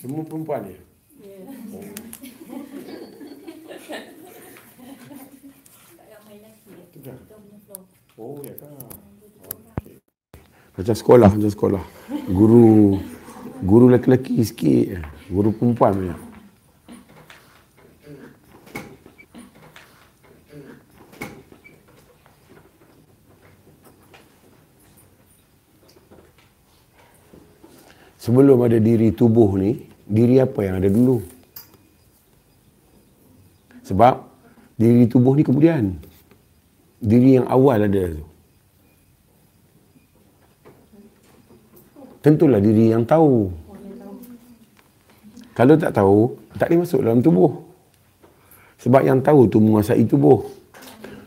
Semua perempuan dia? Punya floor. Oh, ya kan? Okey. Macam sekolah, macam sekolah. Guru guru lelaki-lelaki sikit. Guru perempuan banyak. Sebelum ada diri tubuh ni, diri apa yang ada dulu? Sebab diri tubuh ni kemudian. Diri yang awal ada tu. Tentulah diri yang tahu. Kalau tak tahu, tak boleh masuk dalam tubuh. Sebab yang tahu tu menguasai tubuh.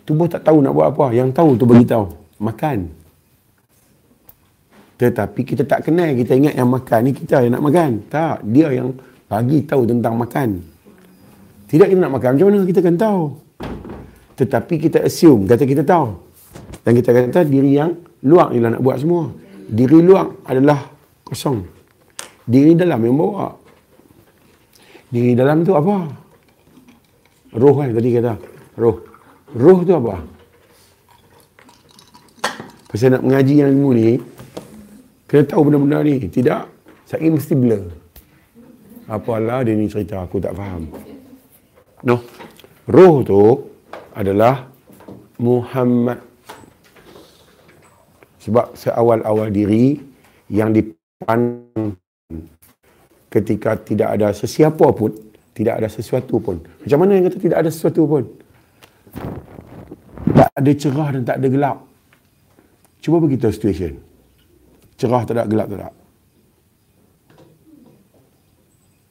Tubuh tak tahu nak buat apa. Yang tahu tu beritahu. Makan. Tetapi kita tak kenal. Kita ingat yang makan ni kita yang nak makan. Tak. Dia yang bagi tahu tentang makan. Tidak kita nak makan macam mana kita kan tahu. Tetapi kita assume. Kata kita tahu. Dan kita kata diri yang luar ni lah nak buat semua. Diri luar adalah kosong. Diri dalam yang bawa. Diri dalam tu apa? Roh kan tadi kata. Roh. Roh tu apa? Pasal nak mengaji yang ilmu ni, kena tahu benda-benda ni. Tidak, saya mesti blur. Apalah dia ni cerita, aku tak faham. No. Roh tu adalah Muhammad. Sebab seawal-awal diri yang dipandang ketika tidak ada sesiapa pun, tidak ada sesuatu pun. Macam mana yang kata tidak ada sesuatu pun? Tak ada cerah dan tak ada gelap. Cuba beritahu situation. Cerah tak ada, gelap tak ada.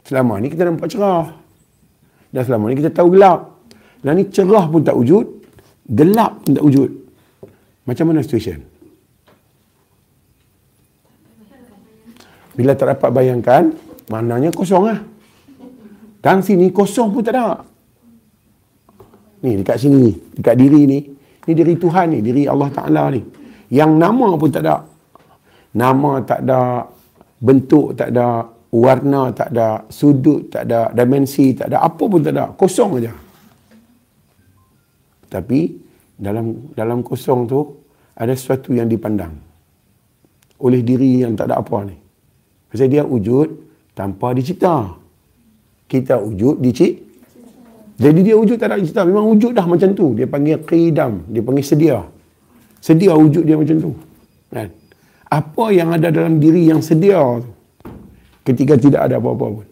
Selama ni kita nampak cerah. Dan selama ni kita tahu gelap. Dan ni cerah pun tak wujud, gelap pun tak wujud. Macam mana situation? Bila tak dapat bayangkan, maknanya kosong lah. Dan sini kosong pun tak ada. Ni dekat sini, dekat diri ni. Ni diri Tuhan ni, diri Allah Ta'ala ni. Yang nama pun tak ada. Nama tak ada, bentuk tak ada, warna tak ada, sudut tak ada, dimensi tak ada, apa pun tak ada. Kosong aja. Tapi dalam dalam kosong tu ada sesuatu yang dipandang oleh diri yang tak ada apa ni. Pasal dia wujud tanpa dicipta. Kita wujud dicipta. Jadi dia wujud tak ada dicipta. Memang wujud dah macam tu. Dia panggil qidam. Dia panggil sedia. Sedia wujud dia macam tu. Kan? Apa yang ada dalam diri yang sedia tu. Ketika tidak ada apa-apa pun.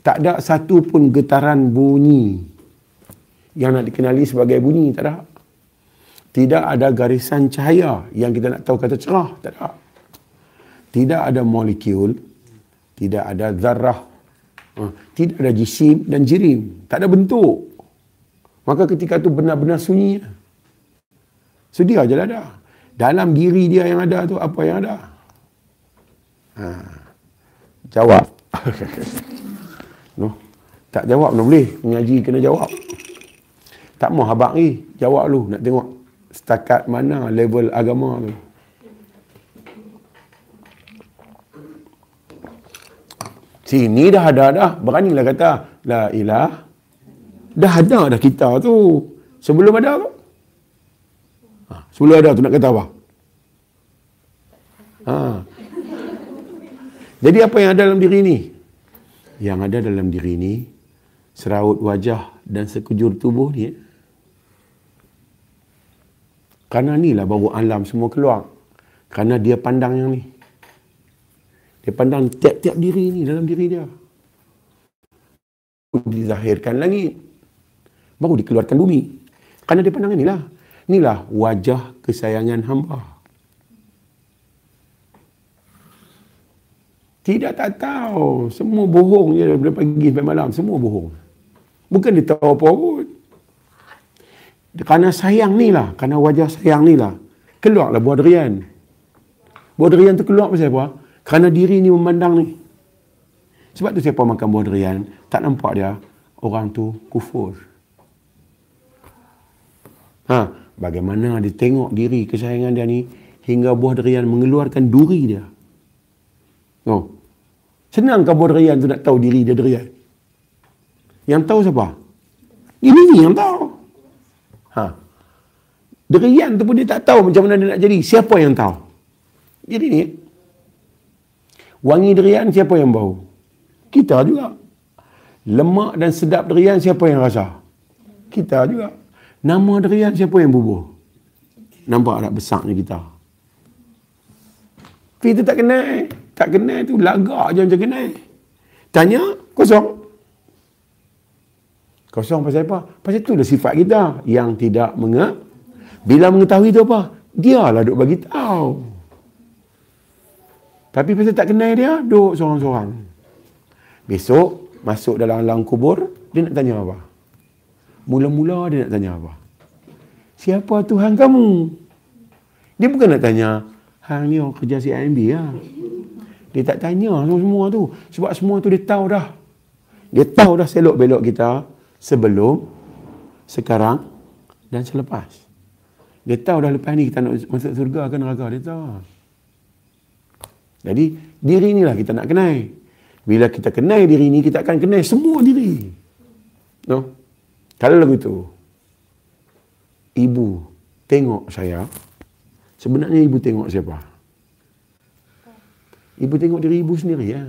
Tak ada satu pun getaran bunyi. Yang nak dikenali sebagai bunyi. Tak ada. Tidak ada garisan cahaya yang kita nak tahu kata cerah. Tak ada. Tidak ada molekul. Tidak ada zarah. Ha, tidak ada jisim dan jirim. Tak ada bentuk. Maka ketika itu benar-benar sunyi. So dia je lah ada. Dalam diri dia yang ada tu apa yang ada? Ha. Jawab. no. Tak jawab mana boleh. Mengaji kena jawab. Tak mau habak ni. Jawab lu. Nak tengok setakat mana level agama tu. Sini dah ada dah. Beranilah kata. La ilah. Dah ada dah kita tu. Sebelum ada tu. Sebelum ada tu nak kata apa? Ha. Jadi apa yang ada dalam diri ni? Yang ada dalam diri ni seraut wajah dan sekujur tubuh ni. Karena inilah baru alam semua keluar. Karena dia pandang yang ni. Dia pandang tiap-tiap diri ni dalam diri dia. Dizahirkan langit. Baru dikeluarkan bumi. Karena dia pandang inilah. Inilah wajah kesayangan hamba. Tidak tak tahu. Semua bohong je daripada pagi sampai malam. Semua bohong. Bukan dia tahu apa pun. Kerana sayang ni lah. Kerana wajah sayang ni lah. Keluarlah buah durian. Buah durian tu keluar pasal apa? Kerana diri ni memandang ni. Sebab tu siapa makan buah durian, tak nampak dia, orang tu kufur. Ha, bagaimana dia tengok diri kesayangan dia ni, hingga buah durian mengeluarkan duri dia. Oh. Senang kau buat derian tu nak tahu diri dia derian. Yang tahu siapa? Ini ni yang tahu. Ha. Derian tu pun dia tak tahu macam mana dia nak jadi. Siapa yang tahu? Jadi ni. Wangi derian siapa yang bau? Kita juga. Lemak dan sedap derian siapa yang rasa? Kita juga. Nama derian siapa yang bubuh? Nampak tak besarnya kita? Kita tak kenal. Tak kenal tu lagak je macam kenal. Tanya, kosong. Kosong pasal apa? Pasal tu dah sifat kita yang tidak menge Bila mengetahui tu apa? Dia lah duk bagi tahu. Tapi pasal tak kenal dia, duk seorang-seorang. Besok, masuk dalam alam kubur, dia nak tanya apa? Mula-mula dia nak tanya apa? Siapa Tuhan kamu? Dia bukan nak tanya, Hang ni orang kerja CIMB lah. Dia tak tanya semua tu. Sebab semua tu dia tahu dah. Dia tahu dah selok belok kita sebelum, sekarang dan selepas. Dia tahu dah lepas ni kita nak masuk surga ke neraka. Dia tahu. Jadi, diri inilah kita nak kenal. Bila kita kenal diri ni, kita akan kenal semua diri. No? Kalau tu, ibu tengok saya, sebenarnya ibu tengok siapa? Ibu tengok diri ibu sendiri ya.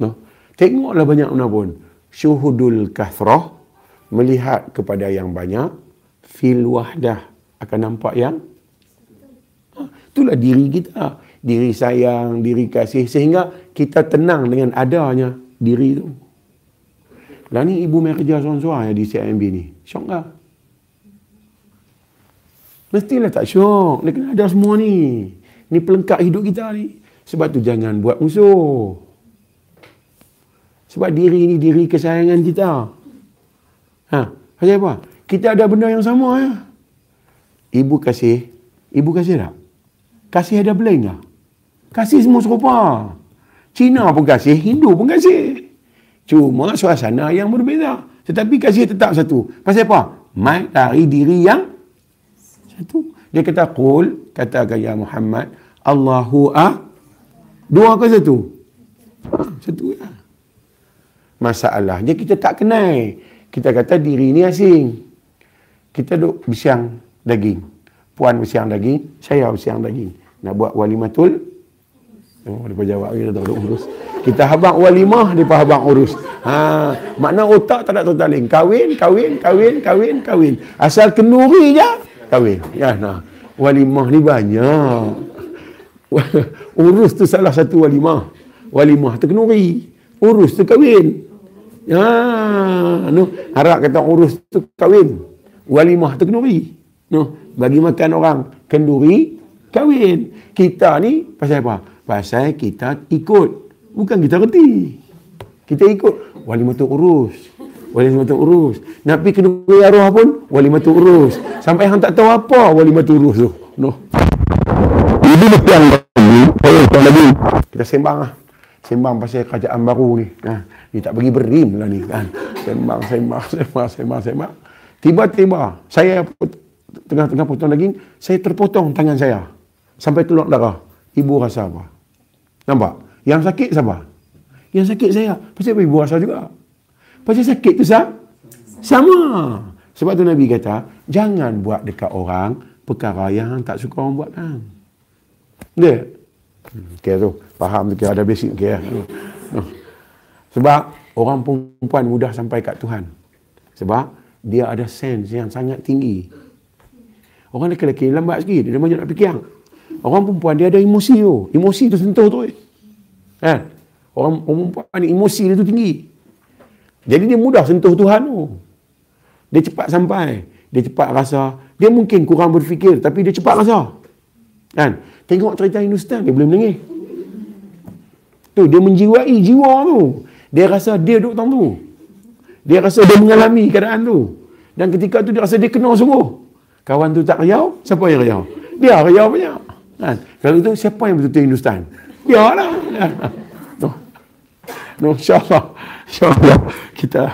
No? Tengoklah banyak mana pun. Syuhudul kathrah, melihat kepada yang banyak, fil wahdah, akan nampak yang ha, itulah diri kita diri sayang, diri kasih sehingga kita tenang dengan adanya diri itu. Lah ni ibu main kerja seorang-seorang di CIMB ni. Syok tak? Mestilah tak syok. Dia kena ada semua ni. Ni pelengkap hidup kita ni. Sebab tu jangan buat musuh. Sebab diri ni diri kesayangan kita. Ha, pasal apa? Kita ada benda yang sama ya. Ibu kasih, ibu kasih tak? Kasih ada blank tak? Kasih semua serupa. Cina pun kasih, Hindu pun kasih. Cuma suasana yang berbeza. Tetapi kasih tetap satu. Pasal apa? Mai dari diri yang satu. Dia kata, Qul, kata ya Muhammad, Allahu A. Dua ke satu? Satu ya. Masalahnya kita tak kenal. Kita kata diri ni asing. Kita duduk bersiang daging. Puan bersiang daging, saya bersiang daging. Nak buat walimatul Oh, dia jawab kita tak urus. Kita habang walimah, dia pun habang urus. Ha, makna otak tak ada tertaling. Kawin, kawin, kawin, kawin, kawin. Asal kenuri je, kawin. Ya, nah. Walimah ni banyak. urus tu salah satu walimah. Walimah tu kenuri. Urus tu kawin. Ya, no. harap kata urus tu kawin. Walimah tu kenuri. No. Bagi makan orang kenduri, kawin. Kita ni pasal apa? Pasal kita ikut. Bukan kita reti. Kita ikut. Wali matu urus. Wali matu urus. Nak pergi kedua arwah pun, wali matu urus. Sampai hang tak tahu apa wali matu urus tu. No. Ini mesti yang lagi. Kita sembang lah. Sembang pasal kerajaan baru ni. Ha. Ni tak bagi berim lah ni kan. Sembang, sembang, sembang, sembang, sembang. Tiba-tiba, saya tengah-tengah potong daging, saya terpotong tangan saya. Sampai keluar darah. Ibu rasa apa? Nampak? Yang sakit siapa? Yang sakit saya. Pasal apa ibu rasa juga? Pasal sakit tu sah? Sama. Sebab tu Nabi kata, jangan buat dekat orang perkara yang tak suka orang buat kan. Dia. Hmm, okay tu. Faham tu kira ada basic. Okay, Sebab orang perempuan mudah sampai kat Tuhan. Sebab dia ada sense yang sangat tinggi. Orang lelaki lambat sikit. Dia banyak nak fikir. Orang perempuan dia ada emosi tu. Emosi tu sentuh tu. Kan? Orang, perempuan emosi dia tu tinggi. Jadi dia mudah sentuh Tuhan tu. Dia cepat sampai. Dia cepat rasa. Dia mungkin kurang berfikir tapi dia cepat rasa. Kan? Tengok cerita Hindustan dia boleh menangis. Tu dia menjiwai jiwa tu. Dia rasa dia duduk tang tu. Dia rasa dia mengalami keadaan tu. Dan ketika tu dia rasa dia kena sungguh. Kawan tu tak riau, siapa yang riau? Dia riau banyak. Kan? Kalau itu siapa yang betul-betul Hindustan? يا لا نو. إن شاء الله إن شاء الله. كتاب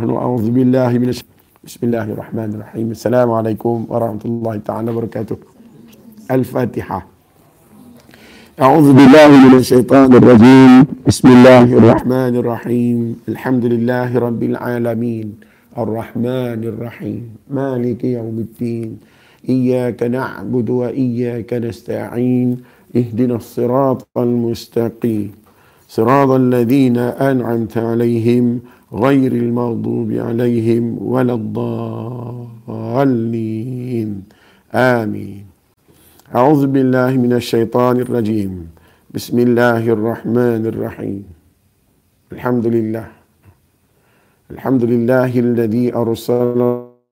أعوذ بالله من بسم الله الرحمن الرحيم. السلام عليكم ورحمة الله تعالى وبركاته. الفاتحة. أعوذ بالله من الشيطان الرجيم. بسم الله الرحمن الرحيم. الحمد لله رب العالمين. الرحمن الرحيم. مالك يوم الدين. إياك نعبد وإياك نستعين اهدنا الصراط المستقيم. صراط الذين أنعمت عليهم غير المغضوب عليهم ولا الضالين. آمين. أعوذ بالله من الشيطان الرجيم. بسم الله الرحمن الرحيم. الحمد لله. الحمد لله الذي أرسل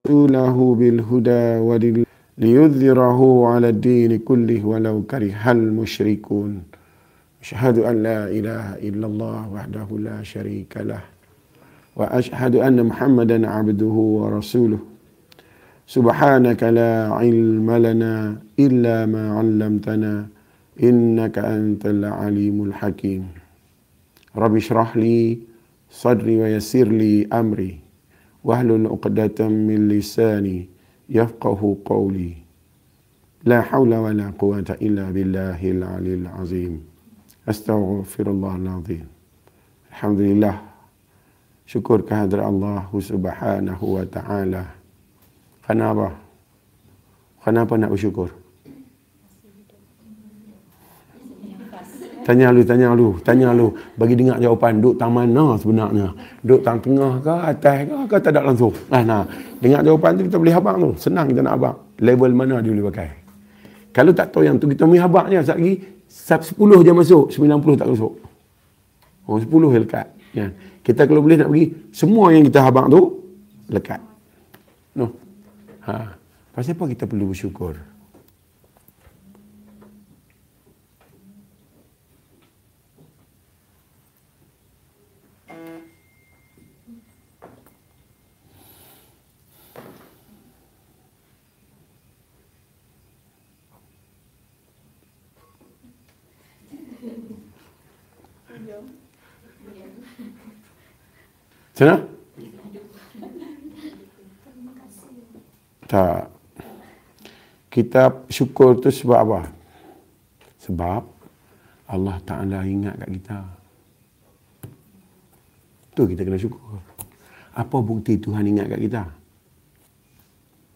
رسوله بالهدى ولل ليظهره على الدين كله ولو كره المشركون. أشهد أن لا إله إلا الله وحده لا شريك له. وأشهد أن محمدا عبده ورسوله. سبحانك لا علم لنا إلا ما علمتنا إنك أنت العليم الحكيم. رب اشرح لي صدري ويسر لي أمري واهلل عقدة من لساني يفقه قولي. لا حول ولا قوة إلا بالله العلي العظيم. أستغفر الله العظيم. الحمد لله شكر كهدر الله سبحانه وتعالى. Kenapa? Kenapa nak bersyukur? Tanya lu, tanya lu, tanya lu. Bagi dengar jawapan. Duk tang mana sebenarnya? Duk tang tengah ke, atas ke, ke tak ada langsung? Nah, nah. Dengar jawapan tu kita boleh habang tu. Senang kita nak habang. Level mana dia boleh pakai. Kalau tak tahu yang tu, kita boleh habangnya. Sekejap lagi, 10 je masuk, 90 tak masuk. Oh, 10 je lekat. Ya. Kita kalau boleh nak pergi, semua yang kita habang tu, lekat. No. Ha. Pasal apa kita perlu bersyukur? Sana? Tak. Kita syukur tu sebab apa? Sebab Allah Ta'ala ingat kat kita. Tu kita kena syukur. Apa bukti Tuhan ingat kat kita?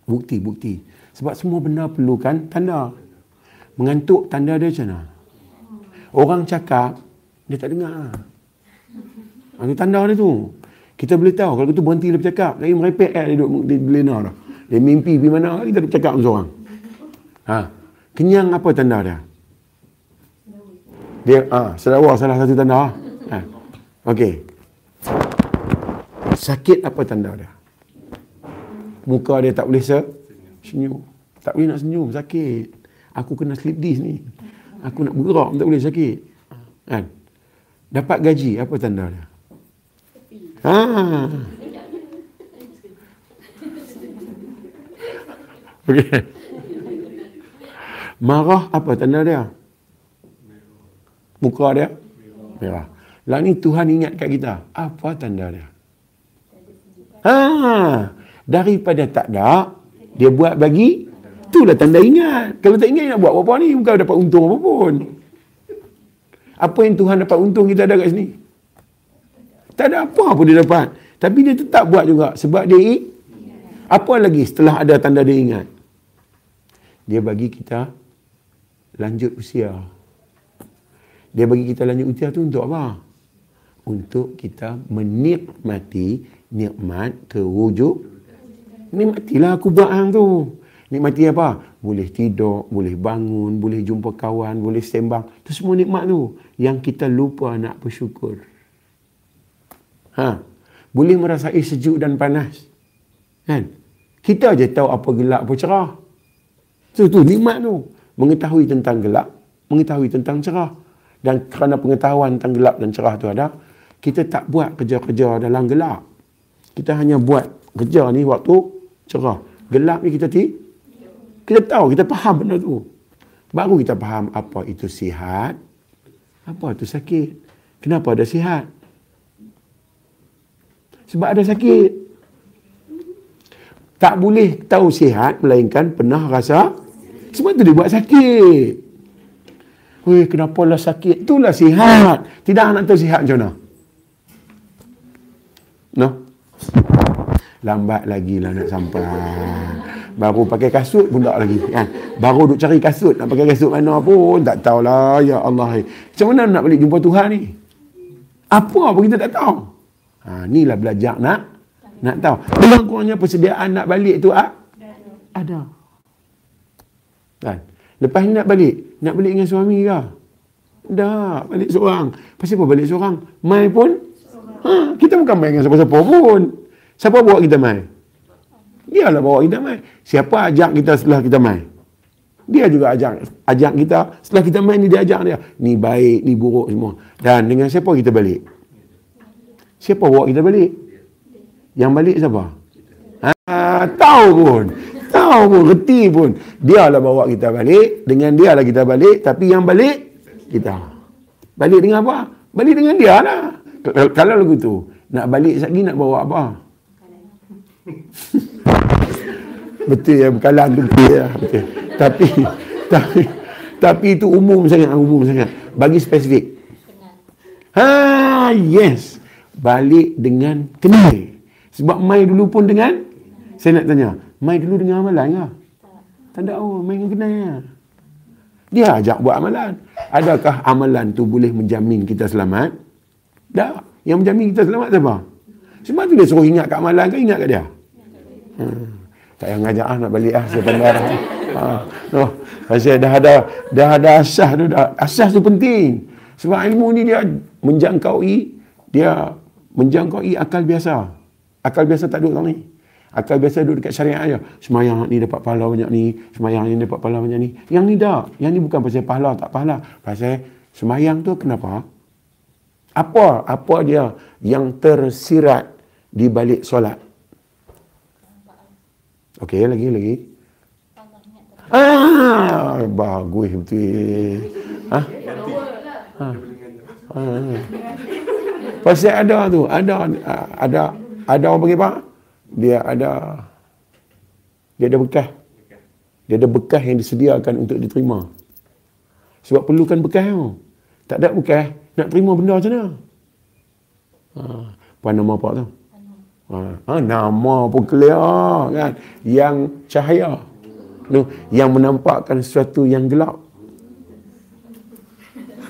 Bukti, bukti. Sebab semua benda perlukan tanda. Mengantuk tanda dia macam mana? Orang cakap, dia tak dengar. Itu tanda dia tu. Kita boleh tahu kalau kita berhenti dia bercakap, lagi merepek kan dia duduk di belena dah. Dia mimpi pergi mana kita bercakap dengan seorang. Ha. Kenyang apa tanda dia? Dia ah ha, sedawa salah satu tanda. Ha. Okey. Sakit apa tanda dia? Muka dia tak boleh se senyum. Tak boleh nak senyum, sakit. Aku kena sleep disc ni. Aku nak bergerak tak boleh sakit. Kan? Dapat gaji apa tanda dia? Ha. Okay. Marah apa tanda dia? Muka dia? Merah. Lah ni Tuhan ingat kat kita. Apa tanda dia? Ha. Daripada tak ada, dia buat bagi, itulah tanda ingat. Kalau tak ingat, nak buat apa-apa ni, bukan dapat untung apa pun. Apa yang Tuhan dapat untung kita ada kat sini? Tak ada apa pun dia dapat. Tapi dia tetap buat juga. Sebab dia Apa lagi setelah ada tanda dia ingat? Dia bagi kita lanjut usia. Dia bagi kita lanjut usia tu untuk apa? Untuk kita menikmati nikmat kewujud. Nikmatilah aku buat hang tu. Nikmati apa? Boleh tidur, boleh bangun, boleh jumpa kawan, boleh sembang. Itu semua nikmat tu. Yang kita lupa nak bersyukur. Ha. Boleh merasai sejuk dan panas. Kan? Kita aja tahu apa gelap apa cerah. Itu tu nikmat tu. Mengetahui tentang gelap, mengetahui tentang cerah. Dan kerana pengetahuan tentang gelap dan cerah tu ada, kita tak buat kerja-kerja dalam gelap. Kita hanya buat kerja ni waktu cerah. Gelap ni kita ti kita tahu, kita faham benda tu. Baru kita faham apa itu sihat, apa itu sakit. Kenapa ada sihat? Sebab ada sakit. Tak boleh tahu sihat melainkan pernah rasa sebab tu dia buat sakit. Weh, kenapa lah sakit? Itulah sihat. Tidak nak tahu sihat macam mana. No? Lambat lagi lah nak sampai. Baru pakai kasut pun tak lagi. Kan? Baru duk cari kasut. Nak pakai kasut mana pun. Tak tahulah. Ya Allah. Macam mana nak balik jumpa Tuhan ni? Apa pun kita tak tahu. Ha, inilah belajar nak nak tahu. Dengan kurangnya persediaan nak balik tu ah? ada. Kan? Lepas ni nak balik. Nak balik dengan suami ke? Dah. Balik seorang. Pasal apa balik seorang? Mai pun? Ha, kita bukan main dengan siapa-siapa pun. Siapa bawa kita mai? Dia lah bawa kita mai. Siapa ajak kita setelah kita mai? Dia juga ajak ajak kita. Setelah kita main ni dia ajak dia. Ni baik, ni buruk semua. Dan dengan siapa kita balik? Siapa bawa kita balik? Yang balik siapa? Ha, tahu pun. Tahu pun, reti pun. Dia lah bawa kita balik. Dengan dia lah kita balik. Tapi yang balik, kita. Balik dengan apa? Balik dengan dia lah. Kalau lagu tu, nak balik lagi nak bawa apa? betul ya, bekalan tu betul ya. Betul tapi tapi tapi itu umum sangat umum sangat bagi spesifik ha yes balik dengan kenal. Sebab mai dulu pun dengan? Saya nak tanya mai dulu dengan amalan ke? Tak ada oh mai dengan kenal. Dia ajak buat amalan. Adakah amalan tu boleh menjamin kita selamat? Tak. Yang menjamin kita selamat siapa? Sebab tu dia suruh ingat kat amalan ke ingat kat dia? Hmm. tak yang ngajak ah nak balik ah saya pandai Ha, no. Pasal dah ada dah ada asas tu dah. Asas tu penting. Sebab ilmu ni dia menjangkaui dia menjangkaui akal biasa. Akal biasa tak duduk ni. Akal biasa duduk dekat syariat aja. Semayang ni dapat pahala banyak ni, semayang ni dapat pahala banyak ni. Yang ni dah. Yang ni bukan pasal pahala tak pahala. Pasal semayang tu kenapa? Apa? Apa dia yang tersirat di balik solat? Okey, lagi lagi. Ah, bagus betul. Ha? Ha. ha. Pasal ada tu, ada ada ada orang panggil apa? Dia ada dia ada bekas. Dia ada bekas yang disediakan untuk diterima. Sebab perlukan bekas tu. Tak ada bekas, nak terima benda macam mana? Ha. Apa nama apa tu? Ha. nama pun clear kan? Yang cahaya no, yang menampakkan sesuatu yang gelap.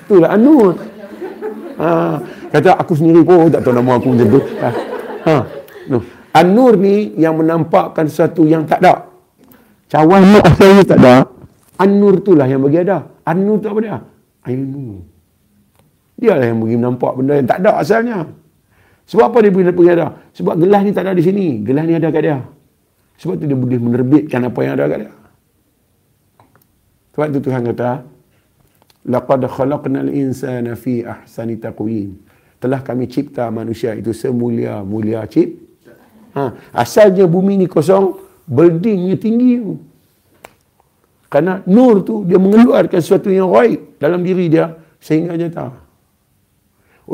Itulah Anur. Ha, kata aku sendiri pun tak tahu nama aku macam tu. Ha, ha, no. Anur ni yang menampakkan sesuatu yang tak ada. Cawan ni asalnya tak ada. Anur tu lah yang bagi ada. Anur tu apa dia? Ilmu. Dia lah yang bagi nampak benda yang tak ada asalnya. Sebab apa dia bagi ada? Sebab gelas ni tak ada di sini. Gelas ni ada kat dia. Sebab tu dia boleh menerbitkan apa yang ada kat dia. Sebab itu Tuhan kata, Laqad khalaqnal insana fi ahsani taqwim. Telah kami cipta manusia itu semulia-mulia cip. Ha, asalnya bumi ni kosong, buildingnya tinggi. Karena nur tu dia mengeluarkan sesuatu yang gaib dalam diri dia sehingga dia tahu.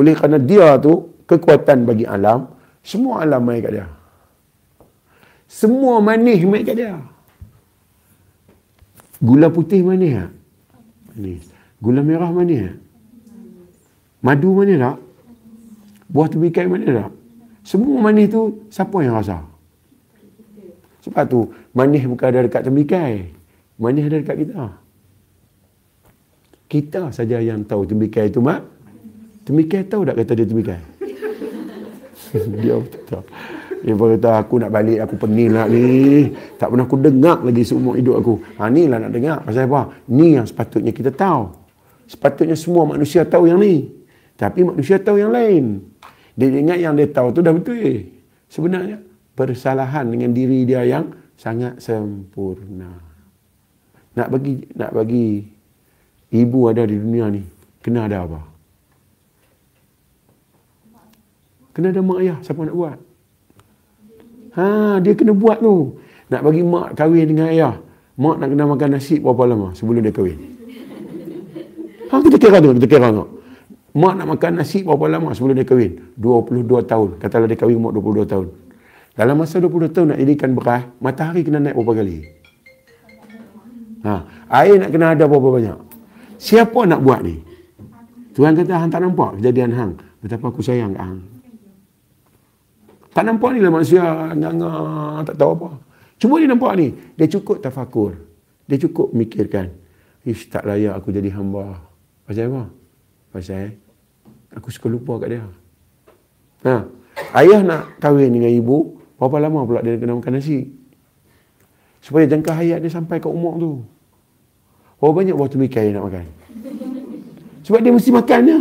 Oleh kerana dia tu kekuatan bagi alam, semua alam mai kat dia. Semua manis mai kat dia. Gula putih mana ya? Manis. Gula merah mana? Madu mana tak? Buah tembikai mana tak? Semua manis tu siapa yang rasa? Sebab tu manis bukan ada dekat tembikai. Manis ada dekat kita. Kita saja yang tahu tembikai itu mak. Tembikai tahu tak kata dia tembikai? dia tak tahu. Dia pun kata aku nak balik aku pening lah ni. Tak pernah aku dengar lagi seumur hidup aku. Ha ni lah nak dengar. Pasal apa? Ni yang sepatutnya kita tahu. Sepatutnya semua manusia tahu yang ni. Tapi manusia tahu yang lain. Dia ingat yang dia tahu tu dah betul. Eh. Sebenarnya persalahan dengan diri dia yang sangat sempurna. Nak bagi nak bagi ibu ada di dunia ni. Kena ada apa? Kena ada mak ayah. Siapa nak buat? Ha, dia kena buat tu. Nak bagi mak kahwin dengan ayah. Mak nak kena makan nasi berapa lama sebelum dia kahwin? Ha, kita kira tu, kita kira tu. Mak nak makan nasi berapa lama sebelum dia kahwin? 22 tahun. Katalah dia kahwin mak 22 tahun. Dalam masa 22 tahun nak jadikan beras, matahari kena naik berapa kali? Ha, air nak kena ada berapa banyak? Siapa nak buat ni? Tuhan kata hang tak nampak kejadian hang. Betapa aku sayang hang. Tak nampak ni lah manusia nganga tak tahu apa. Cuma dia nampak ni. Dia cukup tafakur. Dia cukup mikirkan. Ish tak layak aku jadi hamba. Pasal apa? Pasal aku suka lupa kat dia. Ha. Ayah nak kahwin dengan ibu. Berapa lama pula dia kena makan nasi? Supaya jangka hayat dia sampai ke umur tu. Berapa banyak buah temikai dia nak makan? Sebab dia mesti makan ya.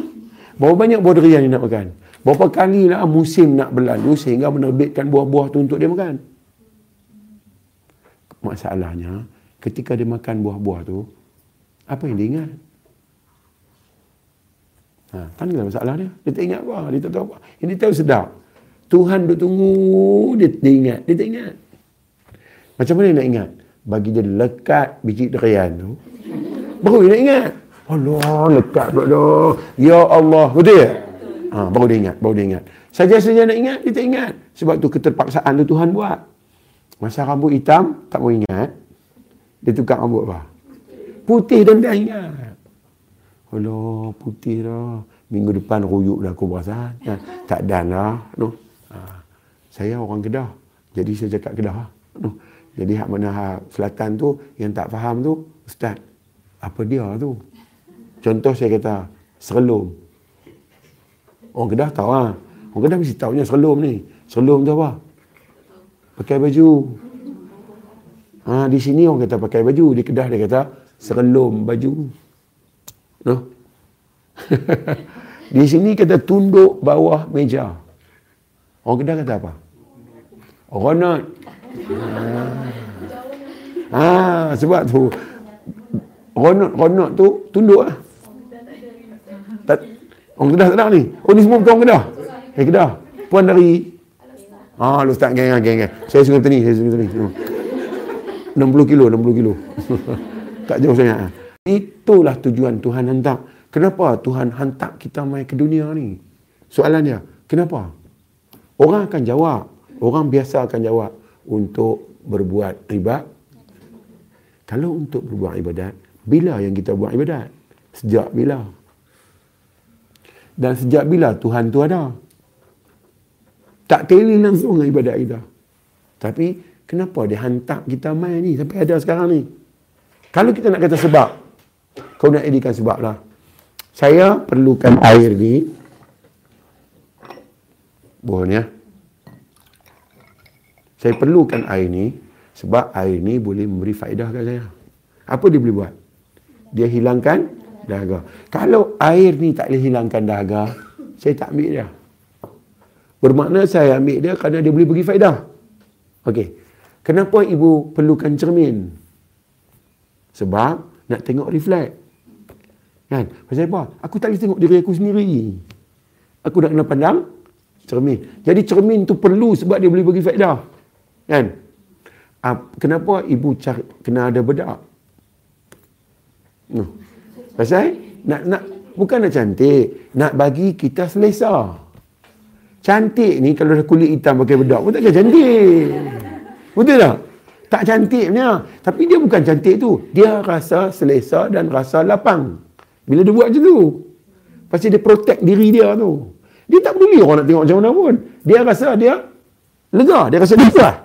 Berapa banyak buah durian dia nak makan? Berapa kali lah musim nak berlalu sehingga menerbitkan buah-buah tu untuk dia makan? Masalahnya, ketika dia makan buah-buah tu, apa yang dia ingat? Ha, tanya masalah dia. Dia tak ingat apa. Dia tak tahu apa. Dia tahu sedap. Tuhan duk tunggu, dia, dia ingat. Dia tak ingat. Macam mana nak ingat? Bagi dia lekat biji durian tu. Baru dia nak ingat. Allah, lekat pula Ya Allah. Betul ya? Ha, baru dia ingat, baru dia ingat. Saja-saja nak ingat, dia tak ingat. Sebab tu keterpaksaan tu Tuhan buat. Masa rambut hitam, tak mau ingat. Dia tukar rambut apa? Putih dan dia ingat. Allah, putih dah. Minggu depan ruyuk dah aku berasa. Ha, tak dan lah. No. Ha, saya orang Kedah. Jadi saya cakap Kedah. No. Jadi hak mana hak selatan tu, yang tak faham tu, Ustaz, apa dia tu? Contoh saya kata, serelum. Orang Kedah tahu lah. Orang Kedah mesti tahunya serlum ni. Serlum tu apa? Pakai baju. Ha, di sini orang kata pakai baju. Di Kedah dia kata serlum baju. No? di sini kata tunduk bawah meja. Orang Kedah kata apa? Ronot. Ha. ha, sebab tu ronot ronot tu tunduk lah. Orang Kedah tak ada ni. Oh ni semua bukan orang Kedah. Eh Kedah. Puan dari Ah, lu start geng geng geng. Saya sungai tani, saya sungai tani. 60 kilo, 60 kilo. tak jauh sangat. Itulah tujuan Tuhan hantar. Kenapa Tuhan hantar kita mai ke dunia ni? Soalannya, kenapa? Orang akan jawab. Orang biasa akan jawab untuk berbuat ibadat. Kalau untuk berbuat ibadat, bila yang kita buat ibadat? Sejak bila? Dan sejak bila Tuhan tu ada? Tak kira langsung dengan ibadat kita. Tapi kenapa dia hantar kita main ni sampai ada sekarang ni? Kalau kita nak kata sebab, kau nak edikan sebab lah. Saya perlukan air ni. Bohong ya. Saya perlukan air ni sebab air ni boleh memberi faedah kat saya. Apa dia boleh buat? Dia hilangkan dahaga. Kalau air ni tak boleh hilangkan dahaga, saya tak ambil dia. Bermakna saya ambil dia kerana dia boleh bagi faedah. Okey. Kenapa ibu perlukan cermin? Sebab nak tengok reflect. Kan? Pasal apa? Aku tak boleh tengok diri aku sendiri. Aku nak kena pandang cermin. Jadi cermin tu perlu sebab dia boleh bagi faedah. Kan? Kenapa ibu cari, kena ada bedak? No. Pasal nak nak bukan nak cantik, nak bagi kita selesa. Cantik ni kalau dah kulit hitam pakai bedak pun takkan cantik. Betul tak? Tak cantiknya. Tapi dia bukan cantik tu. Dia rasa selesa dan rasa lapang. Bila dia buat macam tu. Pasti dia protect diri dia tu. Dia tak peduli orang nak tengok macam mana pun. Dia rasa dia lega. Dia rasa dia puas.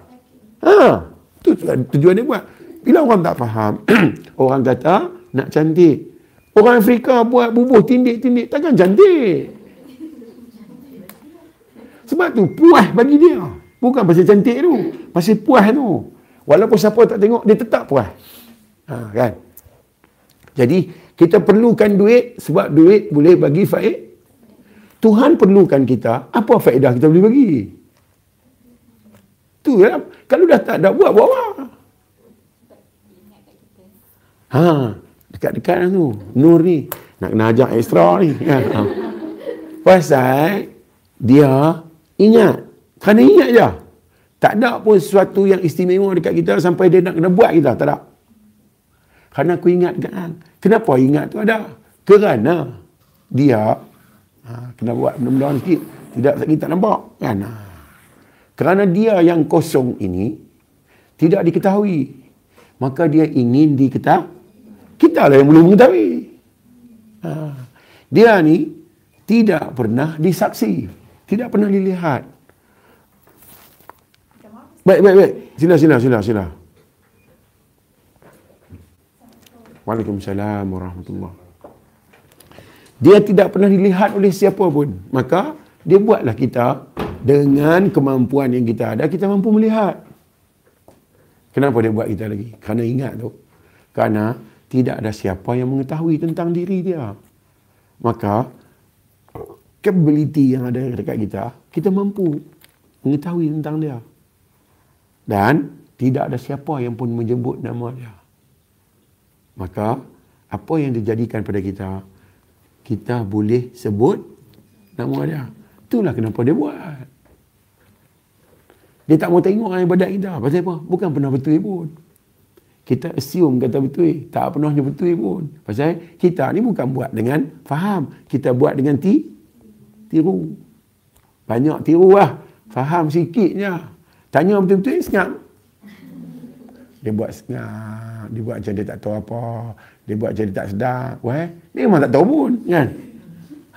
Ha. Tu tujuan dia buat. Bila orang tak faham, orang kata nak cantik. Orang Afrika buat bubuh tindik-tindik takkan cantik. Sebab tu puas bagi dia. Bukan pasal cantik tu. Pasal puas tu. Walaupun siapa tak tengok, dia tetap puas. Ha, kan? Jadi, kita perlukan duit sebab duit boleh bagi faid. Tuhan perlukan kita, apa faedah kita boleh bagi? Tu ya. Kalau dah tak ada buat, apa? Ha, dekat-dekat tu. Nur ni. Nak kena ajak ekstra ni. Kan? Ha. Pasal dia ingat. Kerana ingat je. Tak ada pun sesuatu yang istimewa dekat kita sampai dia nak kena buat kita. Tak ada. Kerana aku ingat kan. Kenapa ingat tu ada? Kerana dia ha, kena buat benda-benda sikit. Tidak kita tak nampak. Kan? Ha. Kerana dia yang kosong ini tidak diketahui. Maka dia ingin diketahui kita lah yang belum mengetahui. Ha. Dia ni tidak pernah disaksi. Tidak pernah dilihat. Baik, baik, baik. Sila, sila, sila, sila. Waalaikumsalam warahmatullahi Dia tidak pernah dilihat oleh siapa pun. Maka, dia buatlah kita dengan kemampuan yang kita ada, kita mampu melihat. Kenapa dia buat kita lagi? Kerana ingat tu. Kerana tidak ada siapa yang mengetahui tentang diri dia. Maka, capability yang ada dekat kita, kita mampu mengetahui tentang dia. Dan tidak ada siapa yang pun menyebut nama dia. Maka, apa yang dijadikan pada kita, kita boleh sebut nama dia. Itulah kenapa dia buat. Dia tak mau tengok orang ibadat kita. Pasal apa? Bukan pernah betul pun. Kita assume kata betul. Tak pernah betul pun. Pasal kita ni bukan buat dengan faham. Kita buat dengan ti, tiru. Banyak tiru lah. Faham sikitnya. Tanya betul-betul senyap. Dia buat senyap. Dia buat macam dia tak tahu apa. Dia buat macam dia tak sedar. Wah, dia memang tak tahu pun. Kan?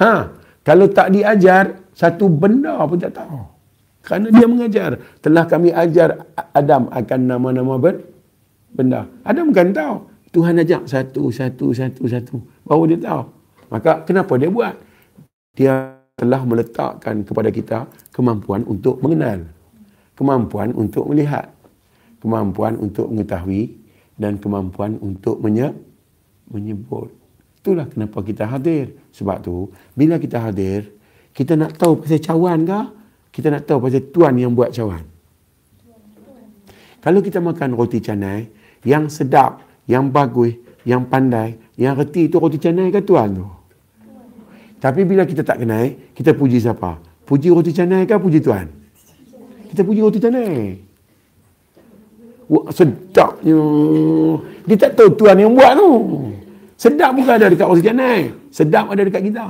Ha, kalau tak diajar, satu benda pun tak tahu. Kerana dia mengajar. Telah kami ajar Adam akan nama-nama ber benda. Adam kan tahu. Tuhan ajak satu, satu, satu, satu. Baru dia tahu. Maka kenapa dia buat? Dia telah meletakkan kepada kita kemampuan untuk mengenal. Kemampuan untuk melihat. Kemampuan untuk mengetahui. Dan kemampuan untuk menye menyebut. Itulah kenapa kita hadir. Sebab tu, bila kita hadir, kita nak tahu pasal cawan ke? kita nak tahu pasal tuan yang buat cawan. Kalau kita makan roti canai, yang sedap, yang bagus, yang pandai, yang reti itu roti canai ke tuan tu? Tapi bila kita tak kenal, kita puji siapa? Puji roti canai ke puji tuan? Kita puji roti canai. Wah, sedapnya. Dia tak tahu tuan yang buat tu. Sedap bukan ada dekat roti canai. Sedap ada dekat kita.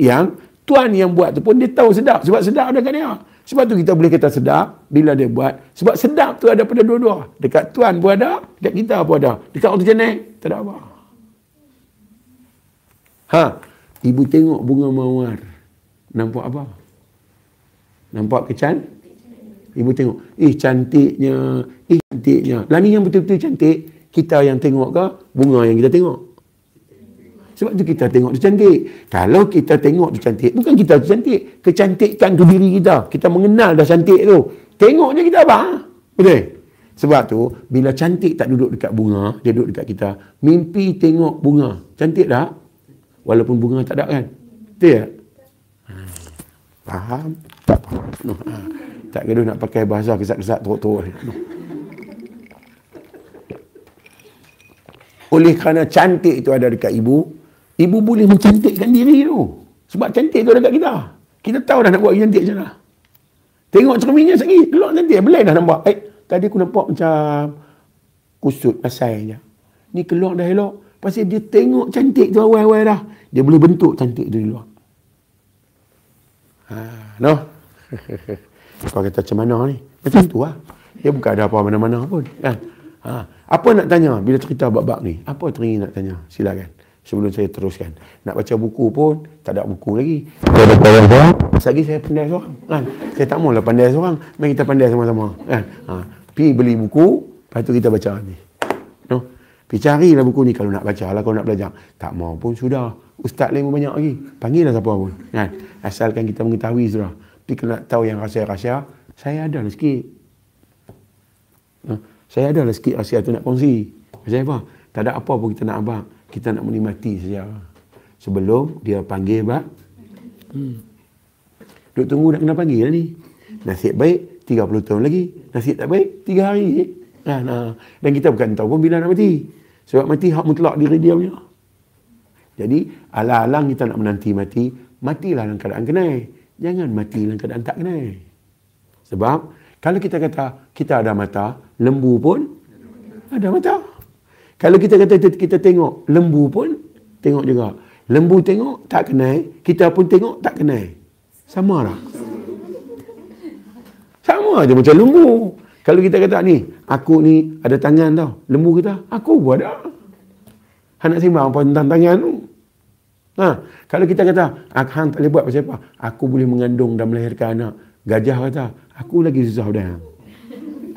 Yang tuan yang buat tu pun dia tahu sedap sebab sedap ada kat dia sebab tu kita boleh kata sedap bila dia buat sebab sedap tu ada pada dua-dua dekat tuan pun ada dekat kita pun ada dekat orang jenis tak ada apa ha ibu tengok bunga mawar nampak apa nampak kecan ibu tengok ih cantiknya ih cantiknya lah ni yang betul-betul cantik kita yang tengok ke bunga yang kita tengok sebab tu kita tengok tu cantik. Kalau kita tengok tu cantik, bukan kita tu cantik. Kecantikan tu diri kita. Kita mengenal dah cantik tu. Tengok je kita apa? Betul? Sebab tu, bila cantik tak duduk dekat bunga, dia duduk dekat kita. Mimpi tengok bunga. Cantik tak? Walaupun bunga tak ada kan? Betul tak? Ha. Faham? Tak faham. No. Ha. Tak kena nak pakai bahasa kesat-kesat teruk-teruk. No. Oleh kerana cantik itu ada dekat ibu, Ibu boleh mencantikkan diri tu. Sebab cantik tu dekat kita. Kita tahu dah nak buat cantik macam mana. Tengok cerminnya sekali. Keluar nanti. Belai dah nampak. Eh, tadi aku nampak macam kusut pasai je. Ni keluar dah elok. Pasal dia tengok cantik tu awal-awal dah. Dia boleh bentuk cantik tu di luar. Ha, no? Kau kata macam mana ni? Macam tu lah. Dia bukan ada apa mana-mana pun. Kan? Ha. Apa nak tanya bila cerita bab-bab ni? Apa teringin nak tanya? Silakan sebelum saya teruskan. Nak baca buku pun, tak ada buku lagi. Saya ada kawan seorang, lagi saya pandai seorang. Kan? Saya tak maulah pandai seorang, mari kita pandai sama-sama. Kan? Ha. Pergi beli buku, lepas tu kita baca ni. No? Pergi carilah buku ni kalau nak baca lah, kalau nak belajar. Tak mau pun sudah. Ustaz lain pun banyak lagi. Panggillah siapa pun. Kan? Asalkan kita mengetahui sudah. Tapi nak tahu yang rahsia-rahsia, saya ada lah sikit. No? Saya ada lah sikit rahsia tu nak kongsi. Macam apa? Tak ada apa pun kita nak abang kita nak menikmati saja sebelum dia panggil bak hmm. duk tunggu nak kena panggil ni nasib baik 30 tahun lagi nasib tak baik 3 hari nah, nah. dan kita bukan tahu pun bila nak mati sebab mati hak mutlak diri dia punya jadi alang-alang kita nak menanti mati matilah dalam keadaan kenal jangan mati dalam keadaan tak kenal sebab kalau kita kata kita ada mata lembu pun ada mata kalau kita kata kita tengok lembu pun tengok juga. Lembu tengok tak kenal, kita pun tengok tak kenal. Sama lah. Sama aja macam lembu. Kalau kita kata ni, aku ni ada tangan tau. Lembu kita, aku pun ada. Anak sembang apa tentang tangan tu. Ha, kalau kita kata, ah, hang tak boleh buat pasal apa? Aku boleh mengandung dan melahirkan anak. Gajah kata, aku lagi susah dah.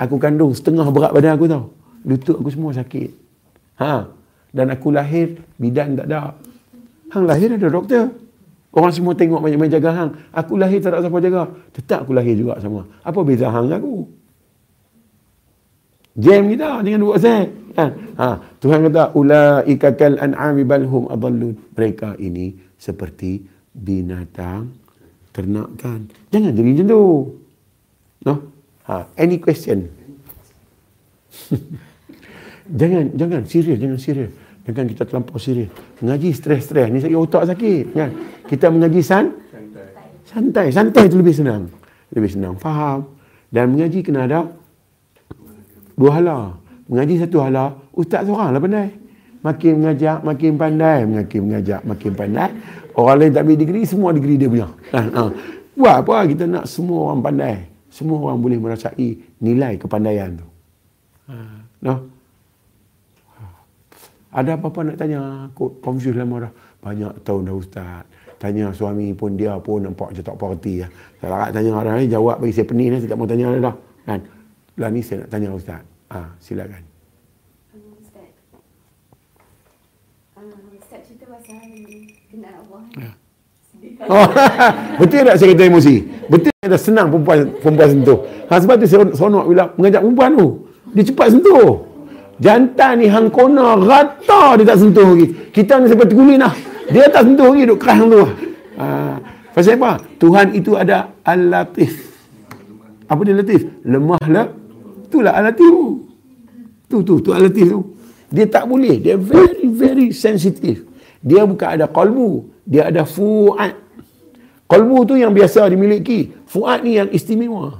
Aku kandung setengah berat badan aku tau. Lutut aku semua sakit. Ha, dan aku lahir, bidan tak ada. Hang lahir ada doktor. Orang semua tengok banyak-banyak jaga hang. Aku lahir tak ada siapa jaga. Tetap aku lahir juga sama. Apa beza hang aku? Jam kita jangan buat saya. Ha. ha. Tuhan kata ulaika kal an'ami bal hum adallun. Mereka ini seperti binatang ternakan. Jangan jadi macam tu. No? Ha. Any question? jangan jangan serius, jangan serius. Jangan kita terlampau serius. Mengaji stres-stres. Ni sakit otak sakit. Kan? Kita mengaji san? Santai. Santai. Santai itu lebih senang. Lebih senang. Faham. Dan mengaji kena ada dua hala. Mengaji satu hala, ustaz seorang lah pandai. Makin mengajak, makin pandai. Makin mengajak, makin pandai. Orang lain tak ambil degree, semua degree dia punya. Ha, ha. Buat apa kita nak semua orang pandai. Semua orang boleh merasai nilai kepandaian tu. Ha. No? Ada apa-apa nak tanya? Kok confused lama dah. Banyak tahun dah ustaz. Tanya suami pun dia pun nampak je tak parti. Ya. Tak larat tanya orang lain, jawab bagi saya pening. Saya tak mau tanya dah. Kan? Lah ni saya nak tanya ustaz. Ah, silakan. Ustaz. Ustaz cerita pasal kenal Allah. Ya. Oh, betul tak saya kata emosi? Betul tak senang perempuan perempuan sentuh? Ha, sebab tu saya sonok bila mengajak perempuan tu. Dia cepat sentuh. Jantan ni hang kona rata dia tak sentuh lagi. Kita ni seperti kulit lah. Dia tak sentuh lagi duk kerah tu. Ha, pasal apa? Tuhan itu ada al-latif. Apa dia latif? Lemah lah. Itulah al-latif. Tu tu tu alatif tu. Dia tak boleh. Dia very very sensitive. Dia bukan ada kalbu, dia ada fuad. Kalbu tu yang biasa dimiliki. Fuad ni yang istimewa.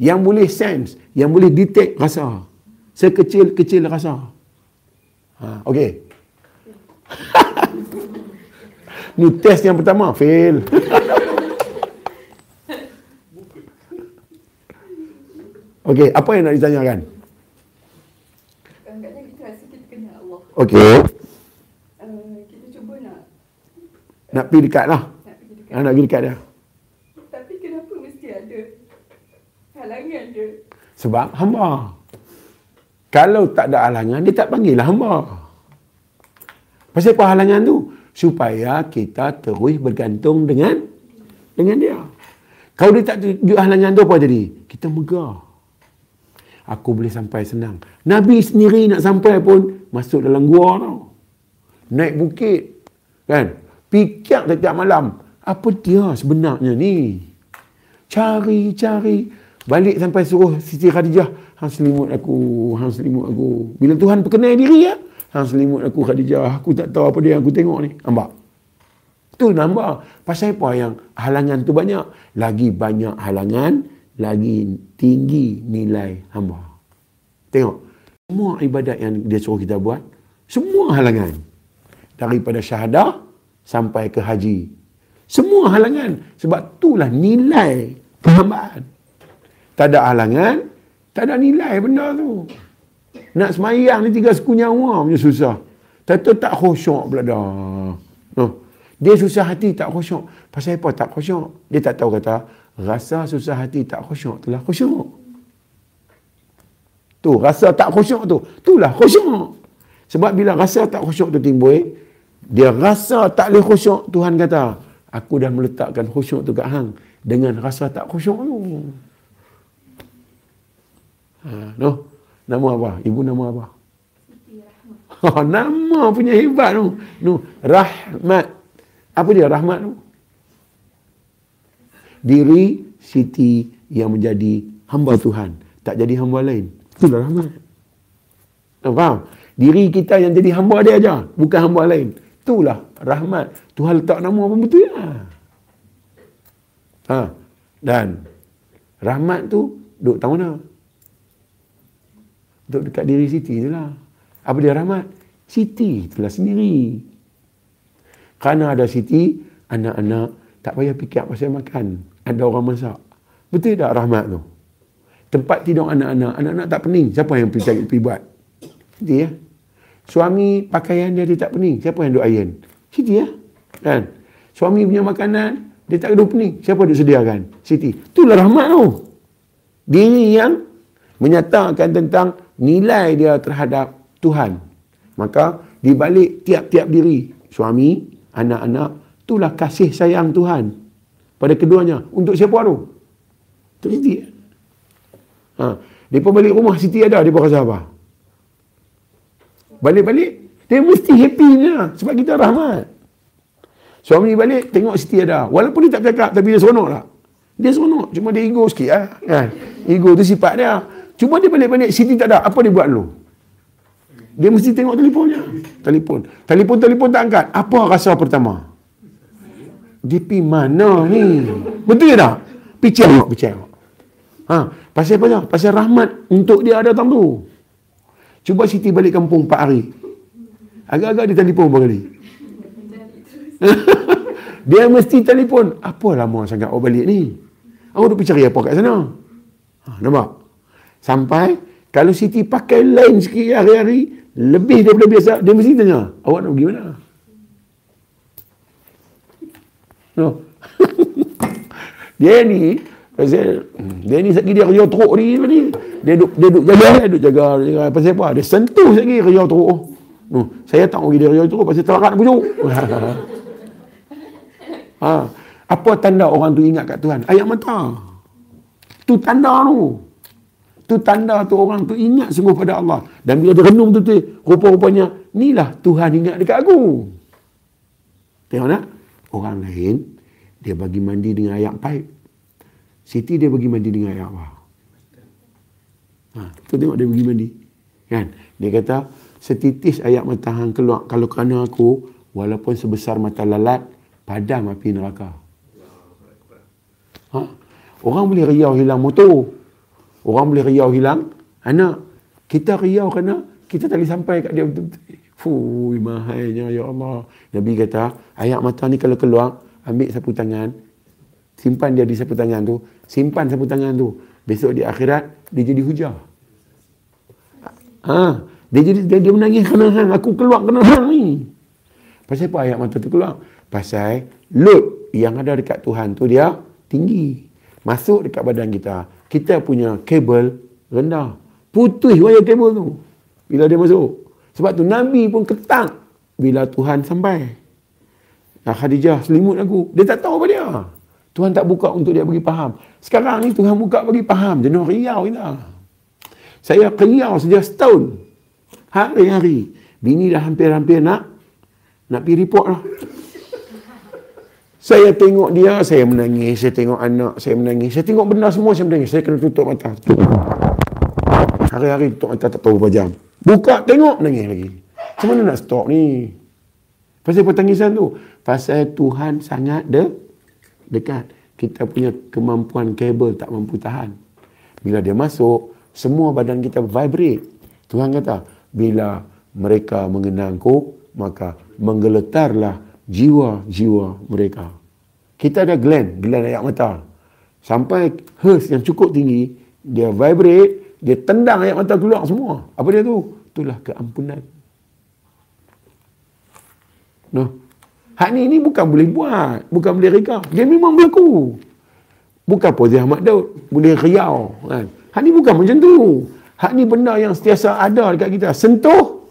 Yang boleh sense, yang boleh detect rasa. Sekecil-kecil rasa. Ha, okey. ni test yang pertama fail. Okey, apa yang nak ditanyakan? Okey. Uh, kita cuba nak nak pergi dekat lah. Nak pergi dekat. Nak pergi dekat dia. Tapi kenapa mesti ada halangan dia? Sebab hamba. Kalau tak ada halangan, dia tak panggil lah hamba. Pasal apa halangan tu? Supaya kita terus bergantung dengan dengan dia. Kalau dia tak tunjuk halangan tu apa jadi? Kita megah aku boleh sampai senang. Nabi sendiri nak sampai pun masuk dalam gua tau. Naik bukit. Kan? Pikir setiap malam. Apa dia sebenarnya ni? Cari, cari. Balik sampai suruh Siti Khadijah. Hang selimut aku, hang selimut aku. Bila Tuhan perkenal diri ya. Hang selimut aku Khadijah. Aku tak tahu apa dia yang aku tengok ni. Nampak? Tu nampak. Pasal apa yang halangan tu banyak? Lagi banyak halangan, lagi tinggi nilai hamba. Tengok, semua ibadat yang dia suruh kita buat, semua halangan. Daripada syahadah sampai ke haji. Semua halangan. Sebab itulah nilai kehambaan. Tak ada halangan, tak ada nilai benda tu. Nak semayang ni tiga suku nyawa punya susah. Tentu tak khusyuk pula dah. Dia susah hati tak khusyuk. Pasal apa tak khusyuk? Dia tak tahu kata, rasa susah hati tak khusyuk itulah khusyuk. Tu rasa tak khusyuk tu, itulah khusyuk. Sebab bila rasa tak khusyuk tu timbul, dia rasa tak boleh khusyuk, Tuhan kata, aku dah meletakkan khusyuk tu kat hang dengan rasa tak khusyuk tu. Ha, no. Nama apa? Ibu nama apa? Oh, nama punya hebat tu. No. Rahmat. Apa dia rahmat tu? Diri Siti yang menjadi hamba Tuhan. Tak jadi hamba lain. Itulah rahmat. Oh, faham? Diri kita yang jadi hamba dia aja, bukan hamba lain. Itulah rahmat. Tuhan letak nama apa betul ya? Ha. Dan rahmat tu duduk tahu mana? Duduk dekat diri Siti tu lah. Apa dia rahmat? Siti itulah sendiri. Kerana ada Siti, anak-anak tak payah fikir pasal makan ada orang masak. Betul tak rahmat tu? Tempat tidur anak-anak, anak-anak tak pening. Siapa yang pergi, pergi buat? Siti ya. Suami pakaian dia, dia tak pening. Siapa yang duk iron? Siti ya. Kan? Suami punya makanan, dia tak ada opening. Siapa dia sediakan? Siti. Itulah rahmat tu. Diri yang menyatakan tentang nilai dia terhadap Tuhan. Maka di balik tiap-tiap diri, suami, anak-anak, itulah kasih sayang Tuhan pada keduanya. Untuk siapa tu? Untuk Siti. Ha. Dia balik rumah, Siti ada, dia rasa apa? Balik-balik, dia mesti happy ni Sebab kita rahmat. Suami balik, tengok Siti ada. Walaupun dia tak cakap, tapi dia seronok lah. Dia seronok. Cuma dia ego sikit lah. Kan? Ego tu sifat dia. Cuma dia balik-balik, Siti tak ada. Apa dia buat dulu? Dia mesti tengok telefonnya. Telefon. Telefon-telefon tak angkat. Apa rasa pertama? Dia pergi mana ni? Betul tak? Picit tengok, picit tengok. Ha, pasal apa? Pasal rahmat untuk dia datang tu. Cuba Siti balik kampung 4 hari. Agak-agak dia telefon berapa kali? dia mesti telefon. Apa lama sangat awak balik ni? Aku duk cari apa kat sana? Ha, nampak? Sampai kalau Siti pakai line sikit hari-hari, lebih daripada biasa, dia mesti tanya, awak nak pergi mana? No. dia ni, pasal dia ni sekali dia kerja teruk ni ni. Dia duduk dia duduk jaga dia duduk jaga, jaga pasal apa? Dia sentuh sekali kerja teruk. No, saya tak pergi dia kerja teruk pasal terakat pujuk. ha. Apa tanda orang tu ingat kat Tuhan? Ayat mata. Tu tanda tu. Tu tanda tu orang tu ingat sungguh pada Allah. Dan bila dia renung tu tu, rupa-rupanya, inilah Tuhan ingat dekat aku. Tengok nak? Orang lain, dia bagi mandi dengan ayat paip. Siti dia bagi mandi dengan ayat apa? Ha, tu tengok dia bagi mandi. Kan? Dia kata, setitis ayat mata hang keluar kalau kerana aku, walaupun sebesar mata lalat, padam api neraka. Ha? Orang boleh riau hilang motor. Orang boleh riau hilang anak. Kita riau kerana kita tak boleh sampai kat dia betul-betul. Fui, mahainya, ya Allah. Nabi kata, ayat mata ni kalau keluar, ambil sapu tangan, simpan dia di sapu tangan tu, simpan sapu tangan tu. Besok di akhirat dia jadi hujah. Ha, dia jadi dia, dia menangis kena hang, aku keluar kena hang ni. Pasal apa ayat mata tu keluar? Pasal load yang ada dekat Tuhan tu dia tinggi. Masuk dekat badan kita. Kita punya kabel rendah. Putus wayar kabel tu. Bila dia masuk. Sebab tu Nabi pun ketak bila Tuhan sampai. Nah, Khadijah selimut aku. Dia tak tahu apa dia. Tuhan tak buka untuk dia bagi faham. Sekarang ni Tuhan buka bagi faham. Jenuh riau kita. Saya riau sejak setahun. Hari-hari. Bini dah hampir-hampir nak nak pergi report lah. Saya tengok dia, saya menangis. Saya tengok anak, saya menangis. Saya tengok benda semua, saya menangis. Saya kena tutup mata. Hari-hari tutup mata tak tahu berapa jam. Buka, tengok, menangis lagi. Macam mana nak stop ni? Pasal pertangisan tu. Pasal Tuhan sangat de dekat. Kita punya kemampuan kabel tak mampu tahan. Bila dia masuk, semua badan kita vibrate. Tuhan kata, bila mereka mengenangku, maka menggeletarlah jiwa-jiwa mereka. Kita ada gland, gland ayat mata. Sampai hertz yang cukup tinggi, dia vibrate, dia tendang ayat mata keluar semua. Apa dia tu? Itulah keampunan. Noh. Hak ni ni bukan boleh buat, bukan boleh reka. Dia memang berlaku. Bukan Puan Ahmad Daud, boleh riau. Kan? Hak ni bukan macam tu. Hak ni benda yang setiasa ada dekat kita. Sentuh,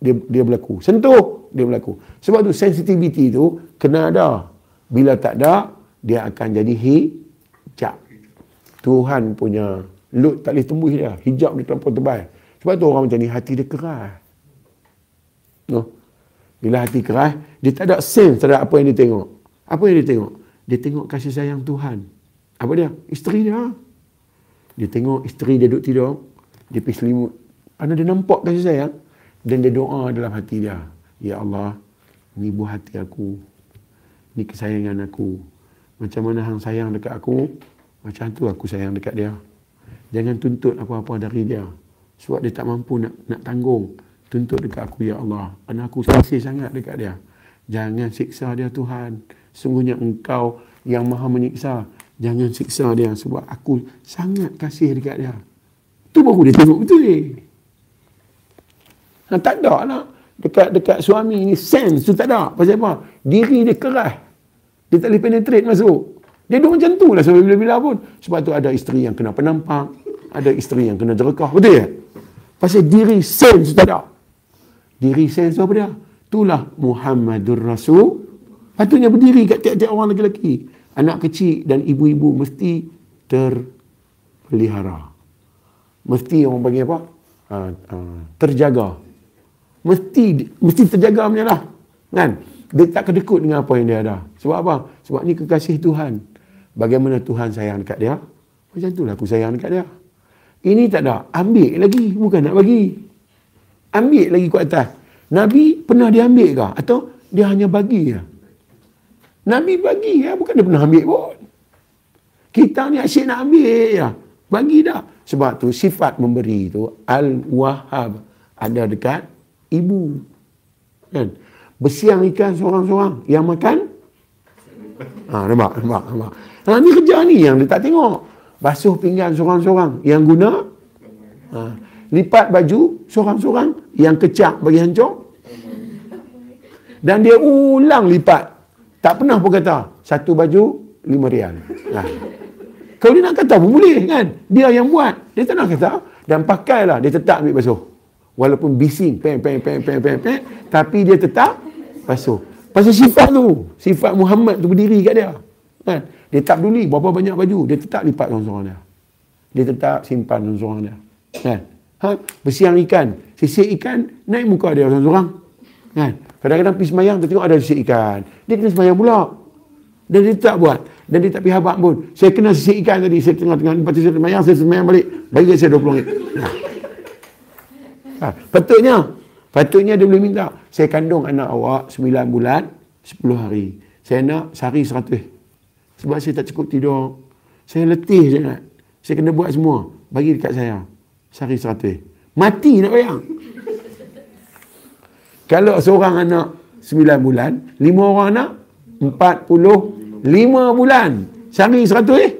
dia dia berlaku. Sentuh, dia berlaku. Sebab tu sensitivity tu kena ada. Bila tak ada, dia akan jadi hijab. Tuhan punya load tak boleh tembus dia. Hijab dia terlalu tebal. Sebab tu orang macam ni hati dia keras. No. Bila hati keras, dia tak ada sense terhadap apa yang dia tengok. Apa yang dia tengok? Dia tengok kasih sayang Tuhan. Apa dia? Isteri dia. Dia tengok isteri dia duduk tidur. Dia pergi selimut. Kerana dia nampak kasih sayang. Dan dia doa dalam hati dia. Ya Allah, ni buah hati aku. Ni kesayangan aku. Macam mana hang sayang dekat aku, macam tu aku sayang dekat dia. Jangan tuntut apa-apa dari dia. Sebab dia tak mampu nak, nak tanggung tuntut dekat aku ya Allah kerana aku kasih sangat dekat dia jangan siksa dia Tuhan sungguhnya engkau yang maha menyiksa jangan siksa dia sebab aku sangat kasih dekat dia tu baru dia tengok betul ni ha, tak ada lah dekat dekat suami ni sense tu tak ada. Pasal apa? Diri dia keras. Dia tak boleh penetrate masuk. Dia duduk macam tu lah sampai bila-bila pun. Sebab tu ada isteri yang kena penampak. Ada isteri yang kena jerekah. Betul ya? Pasal diri sense tak ada. Diri sense apa dia? Itulah Muhammadur Rasul. Patutnya berdiri kat tiap-tiap orang lelaki. Anak kecil dan ibu-ibu mesti terpelihara. Mesti orang bagi apa? Uh, uh, terjaga mesti mesti terjaga punya lah. Kan? Dia tak kedekut dengan apa yang dia ada. Sebab apa? Sebab ni kekasih Tuhan. Bagaimana Tuhan sayang dekat dia? Macam itulah aku sayang dekat dia. Ini tak ada. Ambil lagi. Bukan nak bagi. Ambil lagi ke atas. Nabi pernah dia ambil ke? Atau dia hanya bagi ya? Nabi bagi ya. Bukan dia pernah ambil pun. Kita ni asyik nak ambil ya. Bagi dah. Sebab tu sifat memberi tu Al-Wahhab ada dekat ibu. Kan? Bersiang ikan seorang-seorang. Yang makan? Ha, nampak, nampak, nampak. Ha, ni kerja ni yang dia tak tengok. Basuh pinggan seorang-seorang. Yang guna? Ha, lipat baju seorang-seorang. Yang kecak bagi hancur? Dan dia ulang lipat. Tak pernah pun kata, satu baju, lima rial. Ha. Kalau dia nak kata pun boleh kan? Dia yang buat. Dia tak nak kata. Dan pakailah, dia tetap ambil basuh walaupun bising peng peng peng peng peng peng tapi dia tetap basuh pasal sifat tu sifat Muhammad tu berdiri kat dia kan dia tak peduli berapa banyak baju dia tetap lipat seorang-seorang dia. Dia tetap simpan seorang-seorang dia. Kan? Ha? Bersiang ikan. Sisik ikan naik muka dia seorang-seorang kan? Kadang-kadang pergi semayang dia tengok ada sisik ikan. Dia kena semayang pula. Dan dia tak buat. Dan dia tak pergi habak pun. Saya kena sisik ikan tadi. Saya tengah-tengah lepas tu saya semayang saya semayang balik. Bagi saya 20 ringgit. Nah. Ha, patutnya, patutnya dia boleh minta. Saya kandung anak awak 9 bulan, 10 hari. Saya nak sehari 100. Sebab saya tak cukup tidur. Saya letih sangat. Saya kena buat semua. Bagi dekat saya. Sehari 100. Mati nak bayang. Kalau seorang anak 9 bulan, 5 orang anak, 45 bulan. Sehari 100 eh?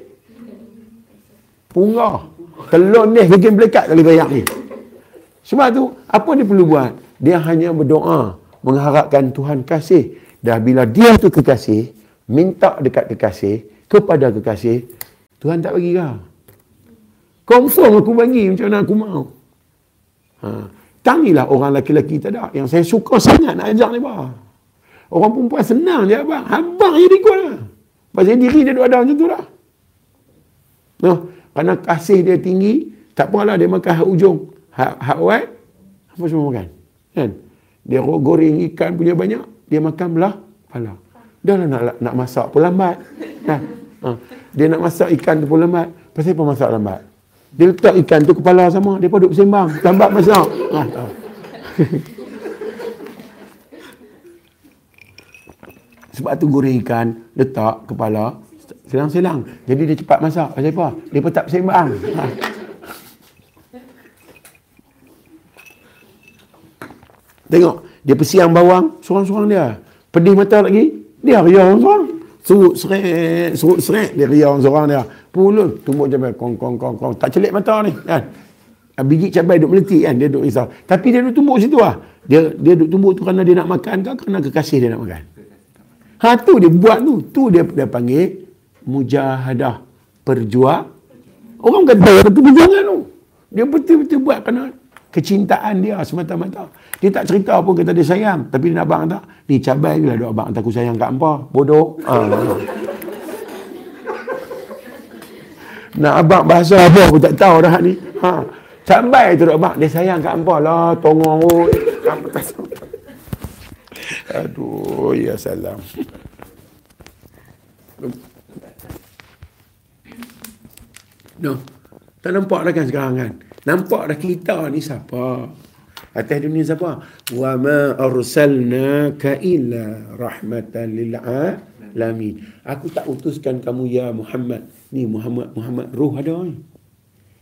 Punggah. Telur ni bikin belekat kali bayang ni. Sebab tu, apa dia perlu buat? Dia hanya berdoa, mengharapkan Tuhan kasih. Dah bila dia tu kekasih, minta dekat kekasih, kepada kekasih, Tuhan tak bagi kah? Confirm aku bagi macam mana aku mau. Ha. Tangilah orang lelaki-lelaki tak ada. Yang saya suka sangat nak ajak ni. Bah. Orang perempuan senang je abang. Abang je ikut lah. Pasal diri dia ada macam tu lah. No, kerana kasih dia tinggi, tak apalah dia makan hak ujung hak hak wat apa semua makan kan dia goreng ikan punya banyak dia makan belah kepala dah lah nak, nak masak pun lambat. Kan ha. dia nak masak ikan tu pun lambat. Pasal apa masak lambat? Dia letak ikan tu kepala sama dia pun duduk sembang. Lambat masak. Ha. ha. sebab tu goreng ikan letak kepala selang-selang. Jadi dia cepat masak. Pasal apa? Dia pun tak sembang. Ha. Tengok, dia pesiang bawang, seorang-seorang dia. Pedih mata lagi, dia riau seorang. Surut seret, surut seret, dia riau seorang dia. Pulun, tumbuk cabai, kong, kong, kong, kong. Tak celik mata ni, kan. Ah, biji cabai duduk meletik kan, dia duduk risau. Tapi dia duduk tumbuk situ lah. Dia, dia duduk tumbuk tu kerana dia nak makan ke, kerana kekasih dia nak makan. Ha tu dia buat tu. Tu dia, dia panggil mujahadah perjuang. Orang kata tu perjuangan tu. Dia betul-betul buat kerana kecintaan dia semata-mata. Dia tak cerita pun kata dia sayang. Tapi dia nak abang tak. Ni cabai je lah abang kata aku sayang kat apa. Bodoh. Ha. nak abang bahasa apa aku tak tahu dah ni. Ha. Cabai tu abang. Dia sayang kat apa lah. Tongong. Aduh. Ya salam. No. Tak nampak dah kan sekarang kan? Nampak dah kita ni siapa? Atas dunia siapa? Wa ma arsalnaka illa rahmatan lil alamin. Aku tak utuskan kamu ya Muhammad. Ni Muhammad Muhammad ruh ada ni.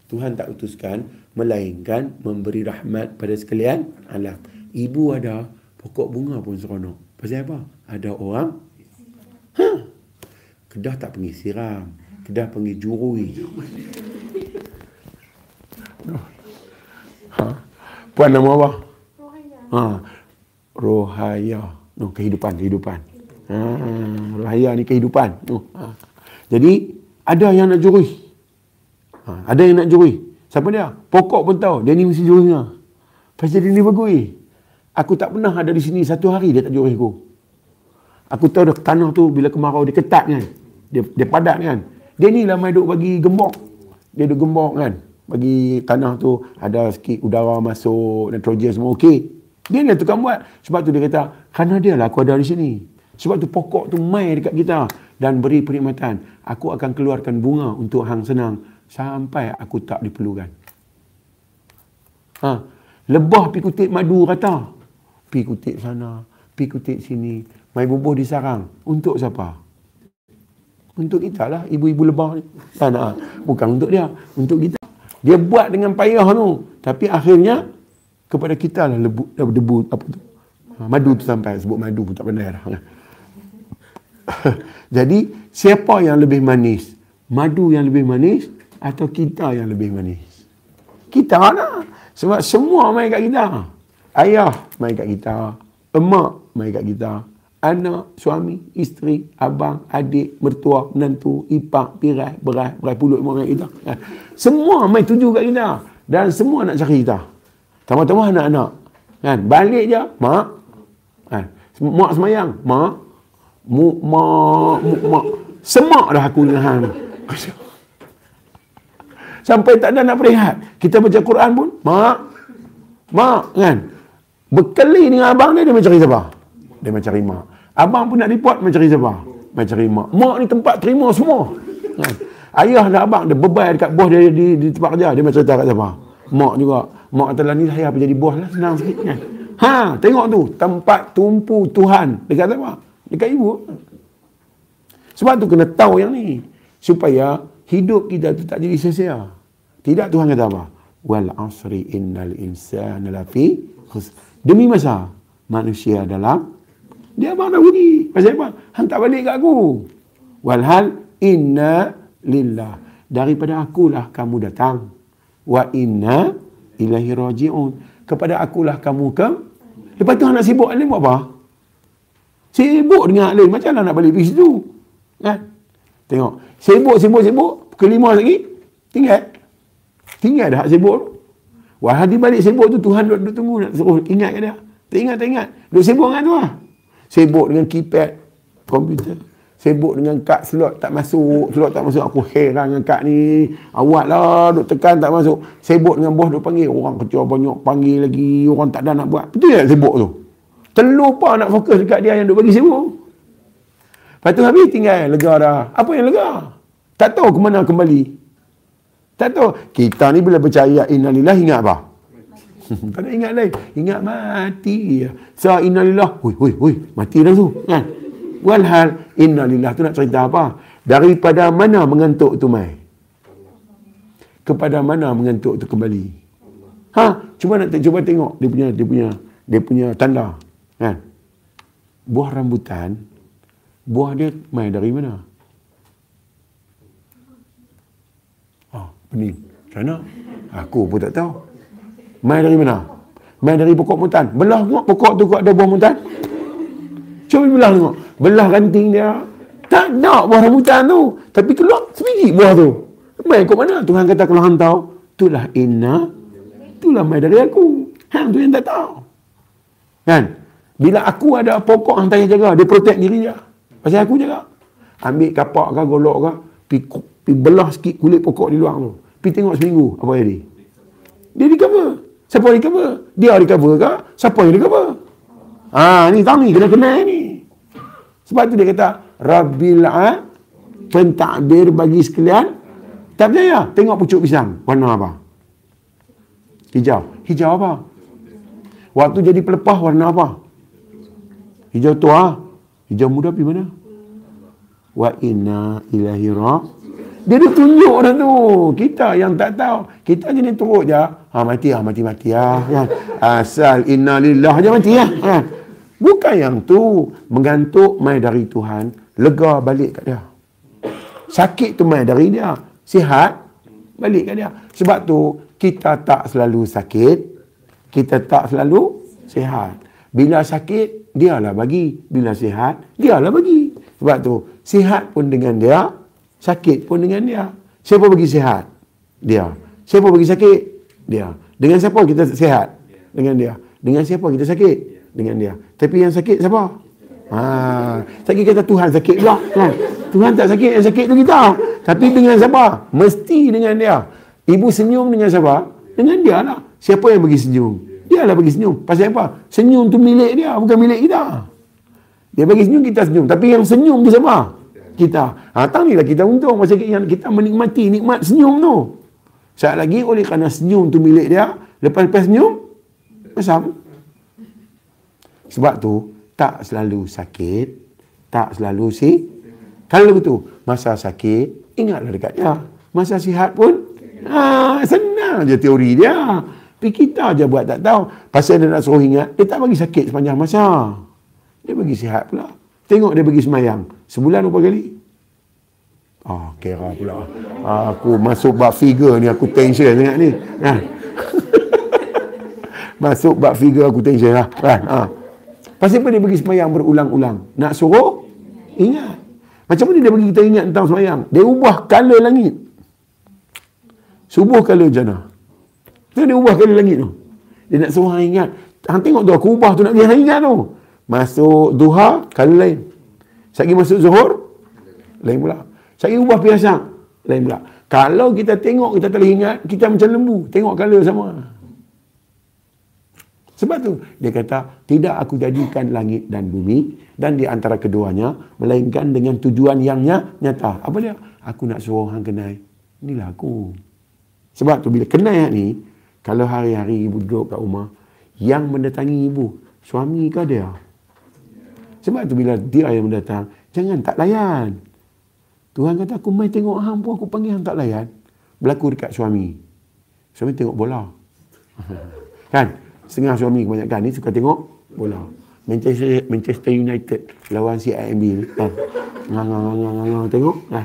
Tuhan tak utuskan melainkan memberi rahmat pada sekalian alam. Ibu ada, pokok bunga pun seronok. Pasal apa? Ada orang ha? Kedah tak pergi siram. Kedah pergi jurui. Ha. Puan nama apa? Ha. rohaya. No, kehidupan, kehidupan. Ha, rohaya ni kehidupan. No. Ha. Jadi, ada yang nak juri. Ha, ada yang nak juri. Siapa dia? Pokok pun tahu. Dia ni mesti jurinya. Pasal dia ni bagus. Aku tak pernah ada di sini satu hari dia tak juri aku. Aku tahu dah tanah tu bila kemarau dia ketat kan. Dia, dia padat kan. Dia ni lah main duk bagi gembok. Dia duk gembok kan. Bagi tanah tu ada sikit udara masuk, nitrogen semua okey. Dia ni tukang buat. Sebab tu dia kata, kerana dia lah aku ada di sini. Sebab tu pokok tu main dekat kita dan beri perkhidmatan. Aku akan keluarkan bunga untuk hang senang sampai aku tak diperlukan. Ha. Lebah pi kutip madu kata. Pi kutip sana, pi kutip sini. Mai bubuh di sarang. Untuk siapa? Untuk kita lah. Ibu-ibu lebah ni. Tak nak. Bukan untuk dia. Untuk kita. Dia buat dengan payah tu. Tapi akhirnya, kepada kita lah lebu, debu apa tu. Ha, madu tu sampai. Sebut madu pun tak pandai dah. Jadi, siapa yang lebih manis? Madu yang lebih manis atau kita yang lebih manis? Kita lah. Sebab semua main kat kita. Ayah main kat kita. Emak main kat kita. Anak, suami, isteri, abang, adik, mertua, menantu, ipak, pirai, berai, berai pulut semua main kita. Semua main tuju kat kita. Dan semua nak cari kita. Tambah-tambah anak-anak. Kan? Balik je, mak. Kan? Mak semayang, mak. Mu, mak, mu, mak. Semak dah aku dengan hang. Sampai tak ada nak berehat. Kita baca Quran pun, mak. Mak, kan? Berkeli dengan abang dia, dia mencari siapa? Dia mencari mak. Abang pun nak report, mencari siapa? Mencari mak. Mak ni tempat terima semua. Kan? Ayah dan abang, dia bebai dekat bos dia di, di tempat kerja. Dia macam cerita kat siapa? Mak juga. Mak kata ni saya apa jadi bos lah. Senang sikit kan. Ha, tengok tu. Tempat tumpu Tuhan. Dekat siapa? Dekat ibu. Sebab tu kena tahu yang ni. Supaya hidup kita tu tak jadi sia-sia. Tidak Tuhan kata apa? Wal asri innal insana lafi Demi masa manusia dalam dia abang dah rugi. Pasal apa? Hang tak balik kat aku. Walhal inna lillah. Daripada akulah kamu datang. Wa inna ilahi raji'un. Kepada akulah kamu ke. Lepas tu nak sibuk alim buat apa? Sibuk dengan alim. Macam mana nak balik pergi situ? Kan? Tengok. Sibuk, sibuk, sibuk. Pukul lima lagi. Tinggal. Tinggal dah sibuk tu. Wah, balik sibuk tu Tuhan duduk tunggu nak suruh ingat ke dia. Tak ingat, tak ingat. Duduk sibuk dengan tu lah. Sibuk dengan keypad komputer. Sibuk dengan kad slot tak masuk. Slot tak masuk. Aku heran dengan kad ni. Awak lah duduk tekan tak masuk. Sibuk dengan bos duduk panggil. Orang kecil banyak panggil lagi. Orang tak ada nak buat. Betul tak sibuk tu? Terlupa nak fokus dekat dia yang duduk bagi sibuk. Lepas tu habis tinggal lega dah. Apa yang lega? Tak tahu ke mana kembali. Tak tahu. Kita ni bila percaya innalillah ingat apa? tak ada ingat lain. Ingat mati. So innalillah. Hui, hui, hui. Mati dah tu. Kan? Walhal innalillah tu nak cerita apa? Daripada mana mengantuk tu mai? Kepada mana mengantuk tu kembali? Ha? Cuba nak cuba tengok dia punya dia punya dia punya tanda. Kan? Buah rambutan buah dia mai dari mana? Pening. Macam mana? Aku pun tak tahu. Mai dari mana? Mai dari pokok muntan. Belah tengok pokok tu kok ada buah muntan. Cuba belah tengok. Belah ranting dia. Tak nak buah rambutan tu. Tapi keluar sebiji buah tu. Mai kok mana? Tuhan kata kalau hang tahu. Itulah inna. Itulah mai dari aku. Hang tu yang tak tahu. Kan? Bila aku ada pokok hang tanya jaga. Dia protect diri dia. Pasal aku jaga. Ambil kapak ke golok ke. Pikuk Pergi belah sikit kulit pokok di luar tu. Pergi tengok seminggu apa jadi. Dia recover. Siapa recover? Dia recover ke? Siapa yang recover? Ah, ni tahu ni kena kena ni. Sebab tu dia kata Rabbil a pentakdir bagi sekalian. Tak percaya? Tengok pucuk pisang. Warna apa? Hijau. Hijau apa? Waktu jadi pelepah warna apa? Hijau tua. Hijau muda pergi mana? Wa inna ilahi dia dah tunjuk dah tu. Kita yang tak tahu. Kita jenis turut je. Ha, mati lah, mati-mati lah. Kan? Asal inna lillah je mati lah. Ha. Bukan yang tu. Mengantuk mai dari Tuhan. Lega balik kat dia. Sakit tu mai dari dia. Sihat. Balik kat dia. Sebab tu, kita tak selalu sakit. Kita tak selalu sihat. Bila sakit, dialah bagi. Bila sihat, dialah bagi. Sebab tu, sihat pun dengan dia, sakit pun dengan dia. Siapa bagi sihat? Dia. Siapa bagi sakit? Dia. Dengan siapa kita sihat? Dengan dia. Dengan siapa kita sakit? Dengan dia. Tapi yang sakit siapa? Ha, sakit kata Tuhan sakit pula kan? Tuhan tak sakit, yang sakit tu kita. Tapi dengan siapa? Mesti dengan dia. Ibu senyum dengan siapa? Dengan dia lah. Siapa yang bagi senyum? Dia lah bagi senyum. Pasal apa? Senyum tu milik dia, bukan milik kita. Dia bagi senyum, kita senyum. Tapi yang senyum tu siapa? Kita. Ha, tang ni lah kita untung. Pasal kita menikmati nikmat senyum tu. Saat lagi oleh kerana senyum tu milik dia, lepas-lepas senyum, macam. Sebab tu, tak selalu sakit, tak selalu si. Kalau begitu, masa sakit, ingatlah dekat dia. Masa sihat pun, ha, senang je teori dia. Tapi kita aja buat tak tahu. Pasal dia nak suruh ingat, dia tak bagi sakit sepanjang masa. Dia bagi sihat pula. Tengok dia bagi semayang. Sebulan berapa kali? Ah, kira pula. Ah, aku masuk bab figure ni, aku tension sangat ni. Ha. masuk bab figure aku tension lah. Kan? Ha. Pasal apa dia bagi semayang berulang-ulang? Nak suruh? Ingat. Macam mana dia bagi kita ingat tentang semayang? Dia ubah color langit. Subuh jannah. Tu dia ubah color langit tu. Dia nak suruh ingat. Hang tengok tu aku ubah tu nak dia ingat tu. Masuk duha, color lain. Sekali masuk zuhur, lain pula. Sekali ubah biasa, lain pula. Kalau kita tengok, kita tak ingat, kita macam lembu. Tengok color sama. Sebab tu dia kata tidak aku jadikan langit dan bumi dan di antara keduanya melainkan dengan tujuan yang nyata. Apa dia? Aku nak suruh hang kenal. Inilah aku. Sebab tu bila kenal ni kalau hari-hari ibu duduk kat rumah yang mendatangi ibu suami ke dia? Sebab tu bila dia yang mendatang jangan tak layan. Tuhan kata aku mai tengok hang pun aku panggil hang tak layan. Berlaku dekat suami. Suami tengok bola. kan? Setengah suami kebanyakan ni suka tengok bola. Manchester Manchester United lawan si ni. Ngang tengok. Ha.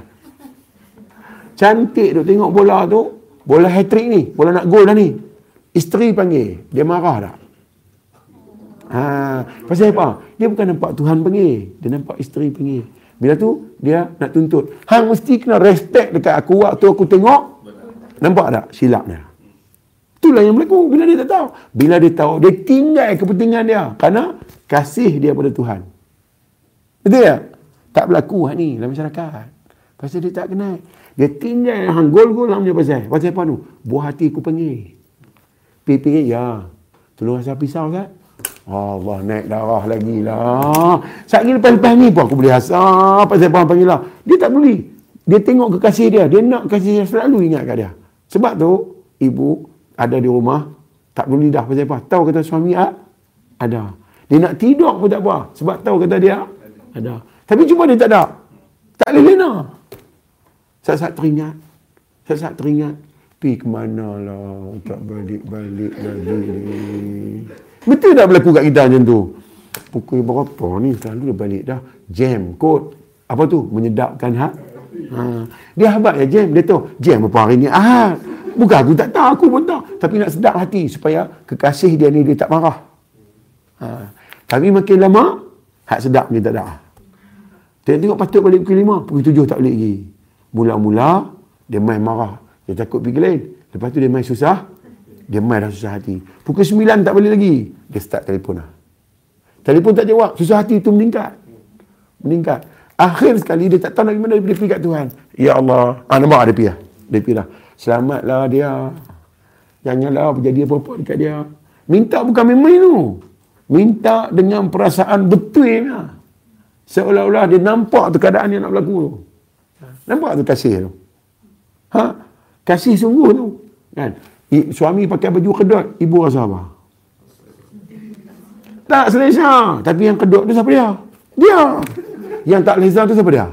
Cantik tu tengok bola tu. Bola hat-trick ni. Bola nak gol dah ni. Isteri panggil. Dia marah tak? Ha. Pasal apa? Dia bukan nampak Tuhan panggil. Dia nampak isteri panggil. Bila tu, dia nak tuntut. Hang mesti kena respect dekat aku waktu aku tengok. Nampak tak silap dia? Itulah yang berlaku bila dia tak tahu. Bila dia tahu, dia tinggal kepentingan dia. Kerana kasih dia pada Tuhan. Betul tak? Tak berlaku hal ni dalam masyarakat. Pasal dia tak kenal. Dia tinggal hang gol-gol dalam dia pasal. Pasal apa tu? Buah hati aku panggil. Pergi-pergi, ya. Tolong rasa pisau tak? Allah naik darah lagi lah. Saat ni lepas-lepas ni pun aku boleh rasa. Pasal apa panggil lah. Dia tak boleh. Dia tengok kekasih dia. Dia nak kasih dia selalu ingat kat dia. Sebab tu, ibu ada di rumah tak boleh lidah pasal apa tahu kata suami ah, ada dia nak tidur pun tak apa sebab tahu kata dia ada tapi cuma dia tak ada tak boleh lena saat-saat teringat saat-saat teringat pergi ke mana lah tak balik-balik lagi betul tak berlaku kat kita macam tu pukul berapa ni selalu dia balik dah jam kot apa tu menyedapkan hak ha. dia habak ya jam dia tahu jam apa hari ni ahad Bukan aku tak tahu, aku pun tahu. Tapi nak sedap hati supaya kekasih dia ni dia tak marah. Ha. Tapi makin lama, hak sedap dia tak ada. Tengok-tengok patut balik pukul lima, pukul tujuh tak balik lagi. Mula-mula, dia main marah. Dia takut pergi lain. Lepas tu dia main susah, dia main dah susah hati. Pukul sembilan tak balik lagi, dia start telefon lah. Telefon tak jawab, susah hati tu meningkat. Meningkat. Akhir sekali dia tak tahu nak mana dia pergi kat Tuhan. Ya Allah. Ah, nampak dia pergi lah. Dia pergi lah. Selamatlah dia. Janganlah berjadi apa-apa dekat dia. Minta bukan main-main tu. Minta dengan perasaan betul lah. Seolah-olah dia nampak tu keadaan yang nak berlaku tu. Nampak tu kasih tu. Ha? Kasih sungguh tu. Kan? I, suami pakai baju kedot, ibu rasa apa? Tak selesa. Tapi yang kedot tu siapa dia? Dia. Yang tak selesa tu siapa dia?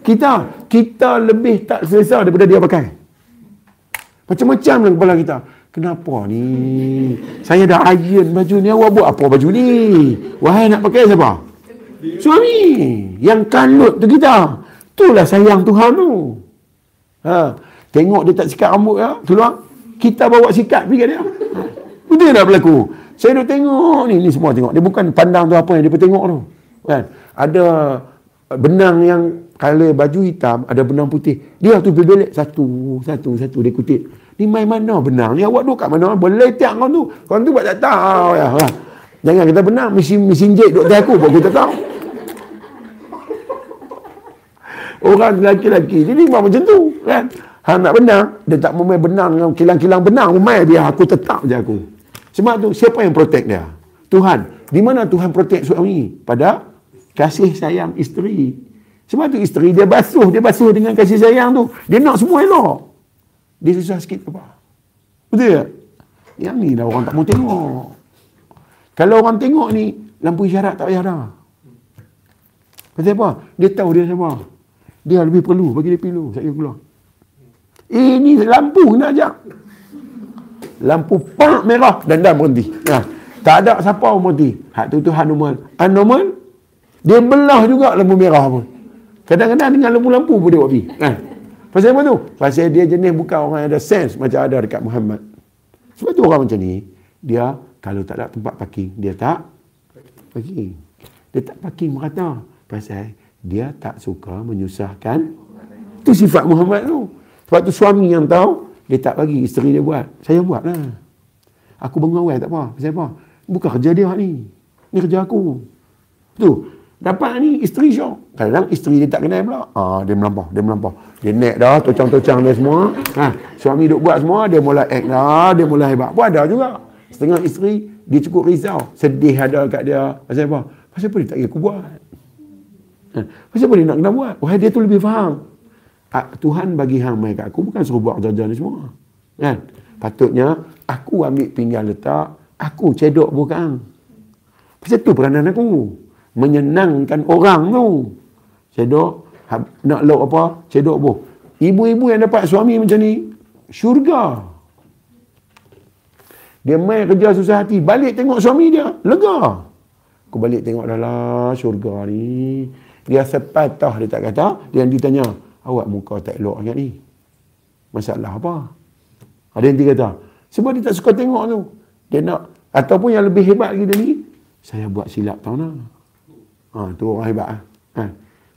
Kita. Kita lebih tak selesa daripada dia pakai. Macam-macam dalam kepala kita. Kenapa ni? Saya dah iron baju ni. Awak buat apa baju ni? Wahai nak pakai siapa? Suami. Yang kanut tu kita. Itulah sayang Tuhan tu. Ha. Tengok dia tak sikat rambut ya. Tolong. Kita bawa sikat pergi dia. Ha. Betul tak berlaku? Saya duk tengok ni, ni semua tengok. Dia bukan pandang tu apa yang dia tengok tu. Kan? Ada benang yang kalau baju hitam, ada benang putih. Dia tu berbelek satu, satu, satu dia kutip. Ni main mana benang? Ni awak duduk kat mana? Boleh tiap kau tu. Kau tu buat tak tahu. Ya. Ha. Jangan kita benang, mesin, mesin jet duduk aku, buat kita tahu. Orang lelaki-lelaki. Jadi memang macam tu. Kan? Ha, nak benang, dia tak mau main benang dengan kilang-kilang benang. Main dia, aku tetap je aku. Sebab tu, siapa yang protect dia? Tuhan. Di mana Tuhan protect suami? Pada kasih sayang isteri. Sebab tu isteri dia basuh, dia basuh dengan kasih sayang tu. Dia nak semua elok. Dia susah sikit apa? Betul tak? Yang ni dah orang tak mau tengok. Kalau orang tengok ni, lampu isyarat tak payah dah. Pasal apa? Dia tahu dia siapa. Dia lebih perlu bagi dia pilu. Saya keluar. Ini lampu nak ajak. Lampu pak merah dan dah berhenti. Nah, tak ada siapa pun berhenti. Hak tu Tuhan normal. Anormal, dia belah juga lampu merah pun. Kadang-kadang dengan lampu-lampu pun dia buat pergi. Nah. Pasal apa tu? Pasal dia jenis bukan orang yang ada sense macam ada dekat Muhammad. Sebab tu orang macam ni, dia kalau tak ada tempat parking, dia tak parking. Dia tak parking merata. Pasal dia tak suka menyusahkan. Itu sifat Muhammad tu. Sebab tu suami yang tahu, dia tak bagi isteri dia buat. Saya buat lah. Aku bengawai tak apa. Pasal apa? Bukan kerja dia ni. Ni kerja aku. Tu. Dapat ni isteri syok. Kadang isteri dia tak kenal pula. Ah, dia melampau, dia melampau. Dia naik dah, tocang-tocang dia semua. Ha, suami duk buat semua, dia mula act dah, dia mula hebat. Pun ada juga. Setengah isteri, dia cukup risau. Sedih ada kat dia. Pasal apa? Pasal apa dia tak aku buat? Ha, pasal apa dia nak kena buat? Wahai dia tu lebih faham. Ha, Tuhan bagi hang mai kat aku, bukan suruh buat kerja ni semua. Kan? Patutnya, aku ambil pinggan letak, aku cedok bukan. Pasal tu peranan aku menyenangkan orang tu. Cedok, nak lok apa? Cedok bu. Ibu-ibu yang dapat suami macam ni, syurga. Dia main kerja susah hati, balik tengok suami dia, lega. Aku balik tengok dah lah syurga ni. Dia sepatah dia tak kata, dia nanti tanya, awak muka tak elok sangat ni. Masalah apa? Ada yang dia kata, sebab dia tak suka tengok tu. Dia nak, ataupun yang lebih hebat lagi ni, saya buat silap tahu nak. Ha, tu orang hebat. Ha. ha.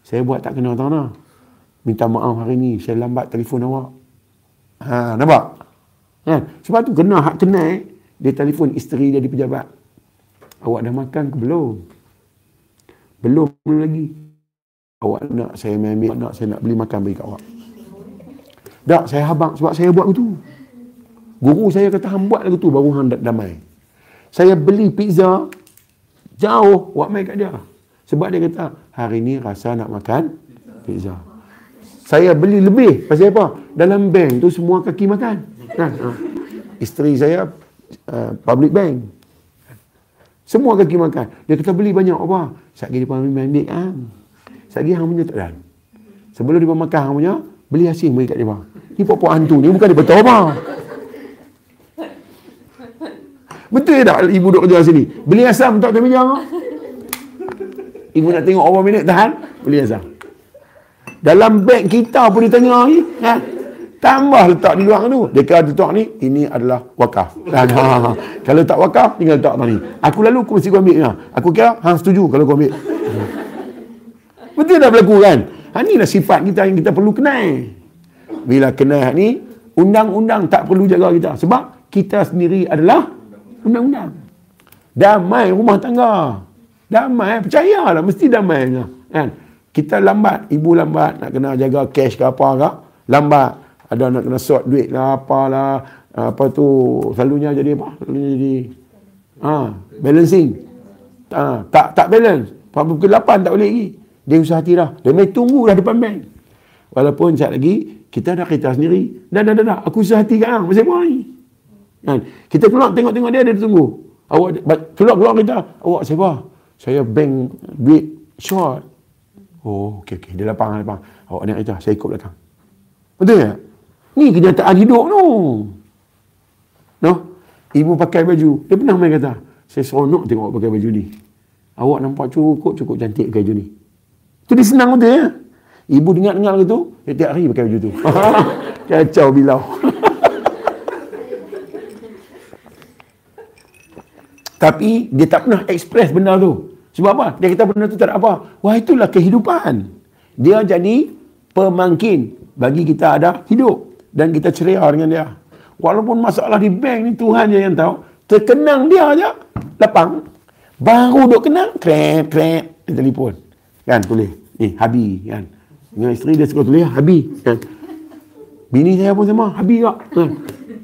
Saya buat tak kena tahu nak. Minta maaf hari ni, saya lambat telefon awak. Ha, nampak? Ha. Sebab tu kena hak kena eh. Dia telefon isteri dia di pejabat. Awak dah makan ke belum? Belum lagi. Awak nak saya ambil, nak saya nak beli makan bagi kat awak. Tak, saya habang sebab saya buat itu. Guru saya kata hang buat lagu tu baru hang damai. Saya beli pizza jauh awak mai kat dia. Sebab dia kata, hari ni rasa nak makan pizza. Saya beli lebih. Pasal apa? Dalam bank tu semua kaki makan. Kan? Ha. Isteri saya uh, public bank. Semua kaki makan. Dia kata beli banyak apa? Sekali dia ambil ambil kan. Sekali hang punya tak dan. Sebelum dia makan hang punya, beli asin bagi kat dia. Ni pokok hantu ni bukan dia apa. Betul tak ibu duduk kerja sini? Beli asam untuk kami jangan. Ibu nak tengok berapa minit tahan? Beli azam. Dalam beg kita pun dia tengah ni. Ha? Tambah letak di luar tu. Dia kata letak ni, ini adalah wakaf. Ha, ha, ha. Kalau tak wakaf, tinggal letak ni. Aku lalu, aku mesti kau ambil. Ha. Aku kira, hang setuju kalau kau ambil. Betul dah berlaku kan? Ha, inilah sifat kita yang kita perlu kenal. Bila kenal ni, undang-undang tak perlu jaga kita. Sebab kita sendiri adalah undang-undang. Damai rumah tangga. Damai, percayalah mesti damai kan. Kita lambat, ibu lambat nak kena jaga cash ke apa ke, lambat. Ada nak kena sort duit lah, apalah, apa tu, selalunya jadi apa? Selalunya jadi ha, balancing. Ha, tak tak balance. Pukul 8 tak boleh lagi. Dia usaha hati dah. Dia main tunggu dah depan bank. Walaupun saat lagi, kita dah kereta sendiri. Dah, dah, dah, dah. Aku usaha hati kan. Masih apa ni? Kan? Kita keluar tengok-tengok dia, dia tunggu. Awak keluar-keluar kita. Awak siapa? saya bank duit short. Oh, okey okey. Dia lapang lapang. Awak naik kereta, saya ikut belakang. Betul tak? Ni kenyataan hidup tu. No? Ibu pakai baju. Dia pernah main kata, saya seronok tengok awak pakai baju ni. Awak nampak cukup cukup cantik baju ni. Tu dia senang betul ya? Ibu dengar-dengar gitu, dia tiap hari pakai baju tu. Kacau bilau. Tapi dia tak pernah express benda tu. Sebab apa? Dia kata benda tu tak ada apa. Wah itulah kehidupan. Dia jadi pemangkin bagi kita ada hidup. Dan kita ceria dengan dia. Walaupun masalah di bank ni Tuhan je yang tahu. Terkenang dia aja Lapang. Baru duk kenang. Krep, krep. Telefon. Kan tulis. Ni Habi kan. Dengan isteri dia suka tulis Habi. Kan. Bini saya pun sama. Habi tak. Kan.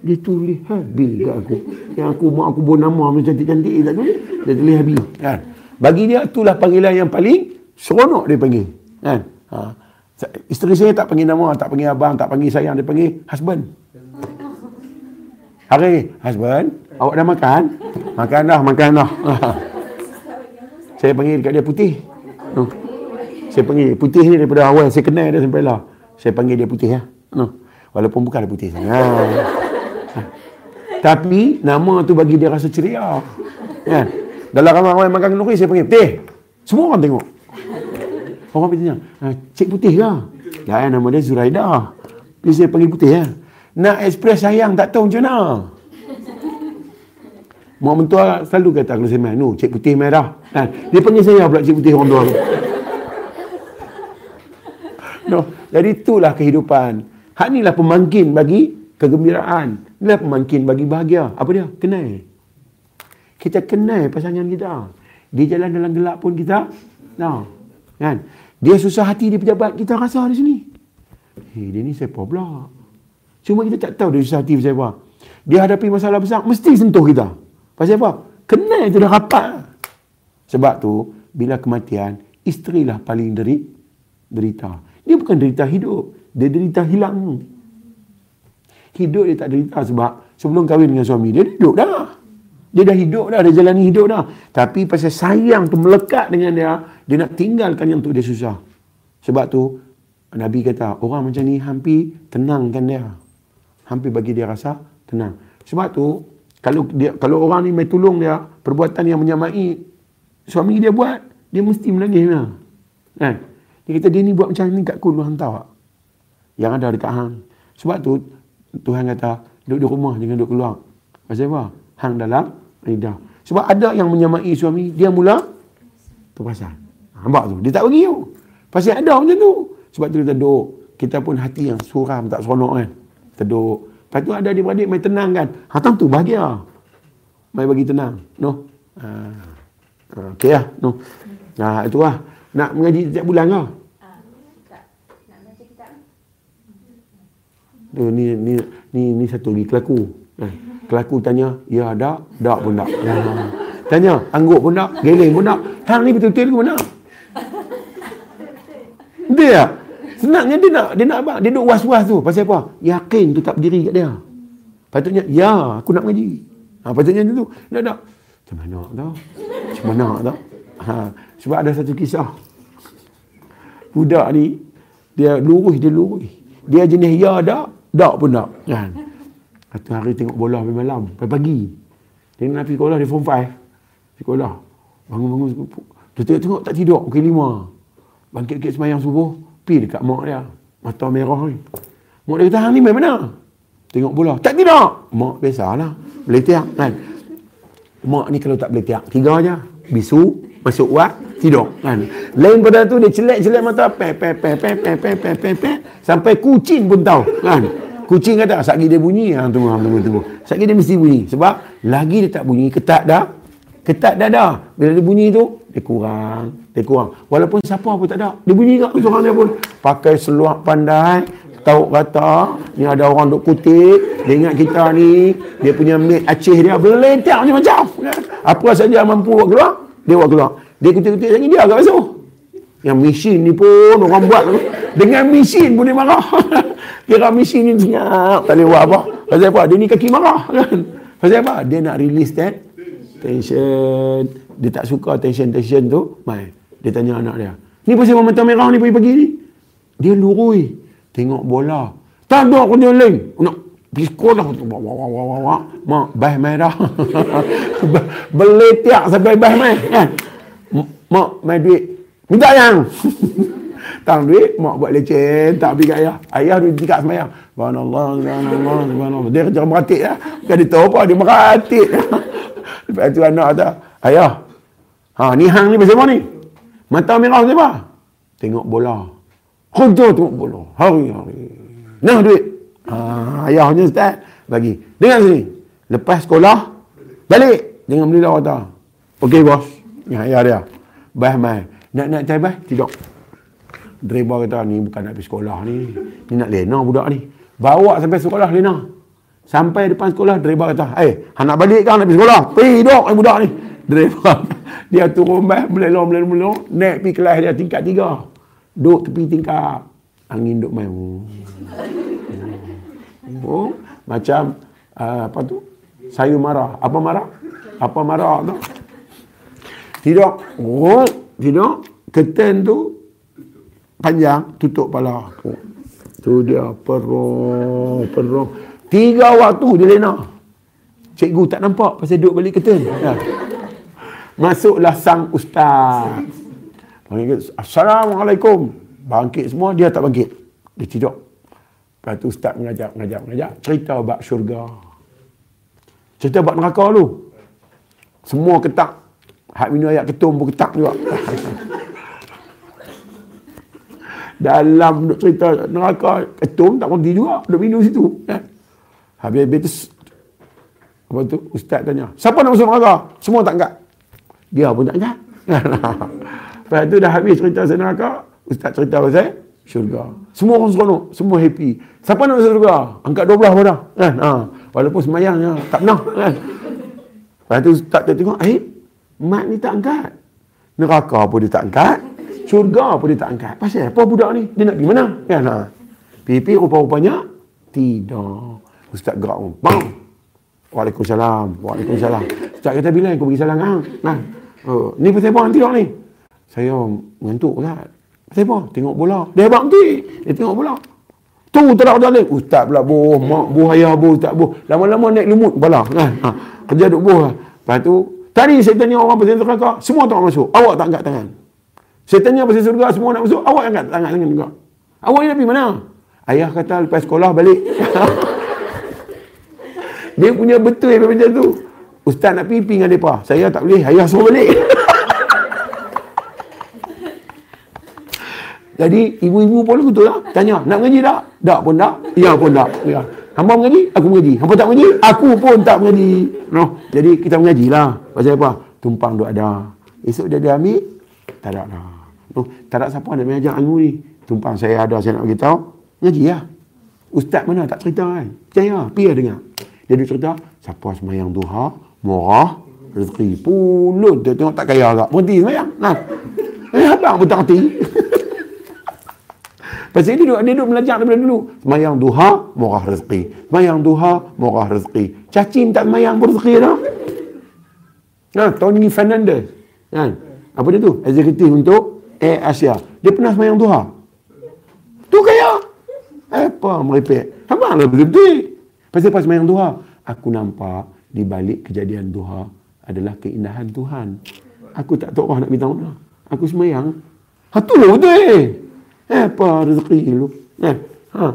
Dia tulis Habi kat aku. Yang aku mak aku buat nama macam cantik-cantik. Tak tulis. Dia tulis Habi. Kan. Bagi dia itulah panggilan yang paling seronok dia panggil. Kan? Ha. Isteri saya tak panggil nama, tak panggil abang, tak panggil sayang, dia panggil husband. Hari, husband, awak dah makan? Makan dah, makan dah. saya panggil kat dia putih. No. Saya panggil putih ni daripada awal saya kenal dia sampai lah. Saya panggil dia putih ya. No. Walaupun bukan putih sangat. Ha. Tapi nama tu bagi dia rasa ceria. Kan? Dalam ramai-ramai makan kenduri, saya panggil, Teh, semua orang tengok. Orang pergi tanya, ah, Cik Putih ke? Ya, nama dia Zuraida. Jadi saya panggil Putih ya. Nak ekspres sayang, tak tahu macam mana. Mak mentua selalu kata kalau saya main, no, Cik Putih dah. Ha, dia panggil saya pula Cik Putih orang tua. No, jadi itulah kehidupan. Hak inilah pemangkin bagi kegembiraan. Inilah pemangkin bagi bahagia. Apa dia? Kenal. Kita kenal pasangan kita. Dia jalan dalam gelap pun kita nah, kan? Dia susah hati di pejabat kita rasa di sini. Hei, dia ni siapa pula? Cuma kita tak tahu dia susah hati pasal apa. Dia hadapi masalah besar, mesti sentuh kita. Pasal apa? Kenal itu dah rapat. Sebab tu, bila kematian, isterilah paling deri, derita. Dia bukan derita hidup. Dia derita hilang. Hidup dia tak derita sebab sebelum kahwin dengan suami, dia hidup dah. Dia dah hidup dah, dia jalani hidup dah. Tapi pasal sayang tu melekat dengan dia, dia nak tinggalkan yang tu dia susah. Sebab tu, Nabi kata, orang macam ni hampir tenangkan dia. Hampir bagi dia rasa tenang. Sebab tu, kalau dia kalau orang ni mai tolong dia, perbuatan yang menyamai suami dia buat, dia mesti menangis lah. Kan? Dia kata, dia ni buat macam ni kat ku, lu hantar tak? Yang ada dekat hang. Sebab tu, Tuhan kata, duduk di rumah, jangan duduk keluar. Pasal apa? hang dalam lidah. Sebab ada yang menyamai suami, dia mula terperasan. Nampak tu? Dia tak bagi tu. Pasti ada macam tu. Sebab tu kita duduk. Kita pun hati yang suram, tak seronok kan. Kita duduk. Lepas tu ada adik-beradik main tenang kan. Hatam tu bahagia. Main bagi tenang. No? Ha. Okey lah. No? Ha, itu lah. Nak mengaji setiap bulan ke? Ni, ni, ni, ni, ni satu lagi kelaku. Ha. Kelaku tanya, ya ada, tak pun tak. Ya. Tanya, anggut pun tak, geleng pun tak. Hang ni betul-betul ke mana? Dia tak? Senangnya dia nak, dia nak apa? Dia duduk was-was tu. Pasal apa? Yakin tu tak berdiri kat dia. Patutnya, ya, aku nak mengaji. Ha, patutnya tu. Tak, tak. Macam mana tau? Macam mana tau? Ha, sebab ada satu kisah. Budak ni, dia lurus, dia lurus. Dia jenis ya tak, tak pun tak. Kan? Satu hari tengok bola sampai malam, pagi. Dia nak pergi sekolah, dia form 5. Pergi sekolah. Bangun-bangun. Dia tengok-tengok tak tidur, pukul lima. Bangkit-bangkit semayang subuh, pergi dekat mak dia. Mata merah ni. Mak dia kata, hang ni main mana? Tengok bola. Tak tidur. Mak biasalah. Boleh tiak kan. Mak ni kalau tak boleh tiak, tiga aja. Bisu, masuk wak, tidur kan. Lain pada tu dia celek-celek mata pe pe pe pe pe pe pe pe pe sampai kucing pun tahu kan. Kucing kata, satgi dia bunyi. Ha, tunggu, tunggu, tunggu. Satgi dia mesti bunyi. Sebab lagi dia tak bunyi, ketat dah. Ketat dah dah. Bila dia bunyi tu, dia kurang. Dia kurang. Walaupun siapa pun tak ada. Dia bunyi kat seorang dia pun. Pakai seluar pandai. Tahu kata, ni ada orang duk kutip. Dia ingat kita ni, dia punya mate Aceh dia. Berlentak macam-macam. Apa saja mampu buat keluar, dia buat keluar. Dia kutip-kutip lagi, dia agak masuk. Yang mesin ni pun orang buat. Dengan mesin dia marah. Kira mesin ni senyap. Tak boleh buat apa. Pasal apa? Dia ni kaki marah. Kan? Pasal apa? Dia nak release that tension. Dia tak suka tension-tension tu. Mai. Dia tanya anak dia. Ni pasal mata merah ni pagi-pagi ni. Dia lurui. Tengok bola. Tak ada kerja lain. Nak pergi sekolah. Wah, wah, wah, wah, wah. Mak, bah merah. Beletiak sampai bah mai. Kan? Mak, mai duit. Minta yang. Tang duit, mak buat leceh, tak pergi kat ayah. Ayah duit tingkat semayang. Subhanallah, subhanallah, subhanallah. Dia kerja meratik lah. Bukan dia tahu apa, dia meratik. Lepas tu anak kata, ayah, ha, ni hang ni apa ni? Mata merah siapa? Tengok bola. Kerja tengok bola. Hari-hari. Nah duit. Ha, ayahnya ustaz. Bagi. Dengar sini. Lepas sekolah, balik. Jangan beli lawa tak. Okey bos. Ya, ayah dia. Bah mai. Nak nak cai bah? Tidak. Driver kata ni bukan nak pergi sekolah ni. Ni nak lena budak ni. Bawa sampai sekolah lena. Sampai depan sekolah driver kata, "Eh, hey, nak balik kan nak pergi sekolah? Pergi dok budak ni." Driver dia turun bah melelong melelong melelong naik pergi kelas dia tingkat tiga. Duduk tepi tingkap. Angin duk main. Oh, macam uh, apa tu? Sayur marah. Apa marah? Apa marah tu? Tidak. Oh, tidak. Keten tu panjang tutup pala aku. Tu dia perong, perong. Tiga waktu dia lena. Cikgu tak nampak pasal duduk balik keten. Ya. Masuklah sang ustaz. Assalamualaikum. Bangkit semua, dia tak bangkit. Dia tidur. Lepas tu ustaz mengajak, mengajak, mengajak. Cerita bab syurga. Cerita bab neraka dulu. Semua ketak. Hak minum ayat ketum pun ketak juga. dalam cerita neraka ketum tak berhenti juga duk minum situ kan habis habis tu apa tu ustaz tanya siapa nak masuk neraka? Semua tak angkat. Dia pun tak angkat. Lepas tu dah habis cerita pasal neraka ustaz cerita pasal syurga. Semua orang seronok semua happy. Siapa nak masuk syurga? Angkat 12 pun dah. Kan? Ha. walaupun semayangnya tak pernah kan? Lepas tu ustaz tengok eh mat ni tak angkat neraka pun dia tak angkat Syurga pun dia tak angkat. Pasal apa budak ni? Dia nak pergi mana? Kan? Ha. Pipi rupa-rupanya tidak. Ustaz gerak pun. Bang! Waalaikumsalam. Waalaikumsalam. Ustaz kata bila aku pergi salam hang? Nah. Uh, ni pasal apa nanti ni? Saya mengantuk Ustaz. Pasal apa? Tengok bola. Dia hebat nanti. Dia tengok bola. Tu terak jalan. Ustaz pula buh. Mak buh ayah buh. Ustaz buh. Lama-lama naik lumut bola. Kan? Ha. Kerja duk buh. Lepas tu. Tadi saya tanya orang pasal neraka. Semua tak masuk. Awak tak angkat tangan. Saya tanya pasal surga semua nak masuk. Awak angkat tangan dengan juga. Awak ni nak pergi mana? Ayah kata lepas sekolah balik. dia punya betul yang macam tu. Ustaz nak pergi, pergi dengan mereka. Saya tak boleh. Ayah suruh balik. Jadi ibu-ibu pun betul lah. Tanya, nak mengaji tak? Tak pun tak. Ya pun tak. Ya. Hamba mengaji, aku mengaji. Hamba tak mengaji, aku pun tak mengaji. No. Jadi kita mengajilah. Pasal apa? Tumpang duk ada. Esok dia dia ambil, tak ada lah. Oh, tak ada siapa nak mengajar ilmu ni. Tumpang saya ada, saya nak beritahu. Ngaji lah. Ustaz mana tak cerita kan? Percaya, pergi dengar. Dia duduk cerita, siapa semayang duha, murah, rezeki, pulut. Dia tengok tak kaya tak. Berhenti semayang. Nah. Eh, abang pun tak. Pasal dia duduk, dia duduk belajar daripada dulu. Semayang duha, murah rezeki. Semayang duha, murah rezeki. Cacing tak semayang pun rezeki dah. Nah, Tony Fernandez. Kan? Apa dia tu? Eksekutif untuk Air Asia. Dia pernah semayang duha. Tu kaya. Apa merepek? Abang lah betul-betul. Pasal pas semayang duha. Aku nampak di balik kejadian duha adalah keindahan Tuhan. Aku tak tahu orang nak minta mana. Aku semayang. Ha tu lah betul eh. Apa rezeki lu. Eh, ha.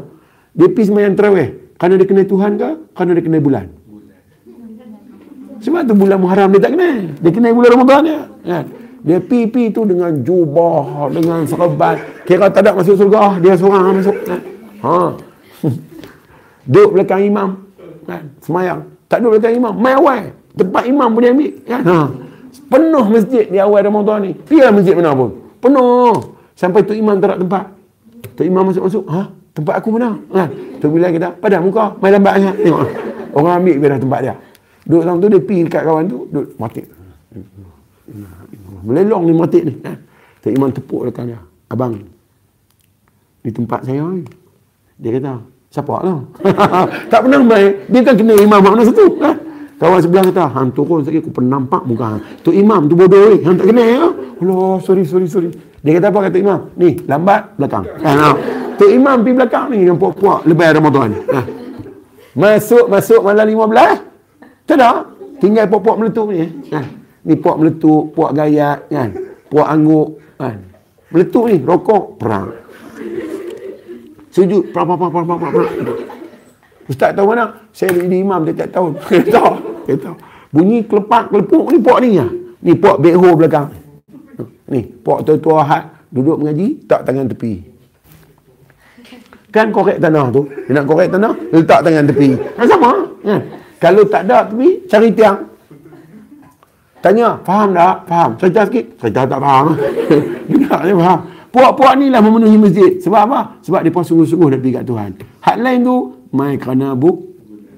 Dia pergi semayang terawih. Kerana dia kenal Tuhan ke? Kerana dia kenal bulan? Sebab tu bulan Muharram dia tak kenal. Dia kenal bulan Ramadan dia. Ya. Dia pipi tu dengan jubah, dengan serban. Kira tak ada masuk surga, dia seorang masuk. Ha. Duduk belakang imam. Kan? Semayang. Tak duduk belakang imam. Main awal. Tempat imam dia ambil. Kan? Ha. Penuh masjid di awal Ramadan ni. Pergi masjid mana pun. Penuh. Sampai tu imam ada tempat. Tu imam masuk-masuk. Ha? Tempat aku mana? Ha? Tu bila kita, pada muka. Main lambat sangat. Tengok. Orang ambil ke tempat dia. Duduk sama tu, dia pergi dekat kawan tu. Duduk mati. Melelong ni mati ni. Eh. Tok Imam tepuk dekat dia. Abang, di tempat saya ni. Dia kata, siapa lah? tak pernah main. Dia kan kena imam mana satu. Eh. Kawan sebelah kata, hang turun sikit aku pernah nampak muka. Tu imam tu bodoh ni. Hang tak kena ya? Allah, sorry, sorry, sorry. Dia kata apa kata imam? Ni, lambat belakang. Eh, nah. Tu imam pergi belakang ni yang puak-puak lebih Ramadan. Eh. Masuk, masuk malam 15. Tak ada. Tinggal puak-puak meletup ni. Eh. Ni puak meletup, puak gayat kan. Puak angguk kan. Meletup ni, rokok, perang. Sujud, perang, perang, perang, perang, perang. Ustaz tahu mana? Saya jadi imam tiap-tiap tahun. Kita tahu. Kita tahu. Bunyi kelepak kelepuk ni pok ni ya. Ni pok beho belakang. Ni pok tua-tua hat duduk mengaji tak tangan tepi. Kan korek tanah tu. Dia nak korek tanah, letak tangan tepi. Kan sama. Kan? Kalau tak ada tepi, cari tiang. Tanya, faham tak? Faham. Cerita sikit. Cerita tak faham. dia dia faham. Puak-puak ni lah memenuhi masjid. Sebab apa? Sebab dia pun sungguh-sungguh nak pergi kat Tuhan. Hak lain tu, mai kerana buk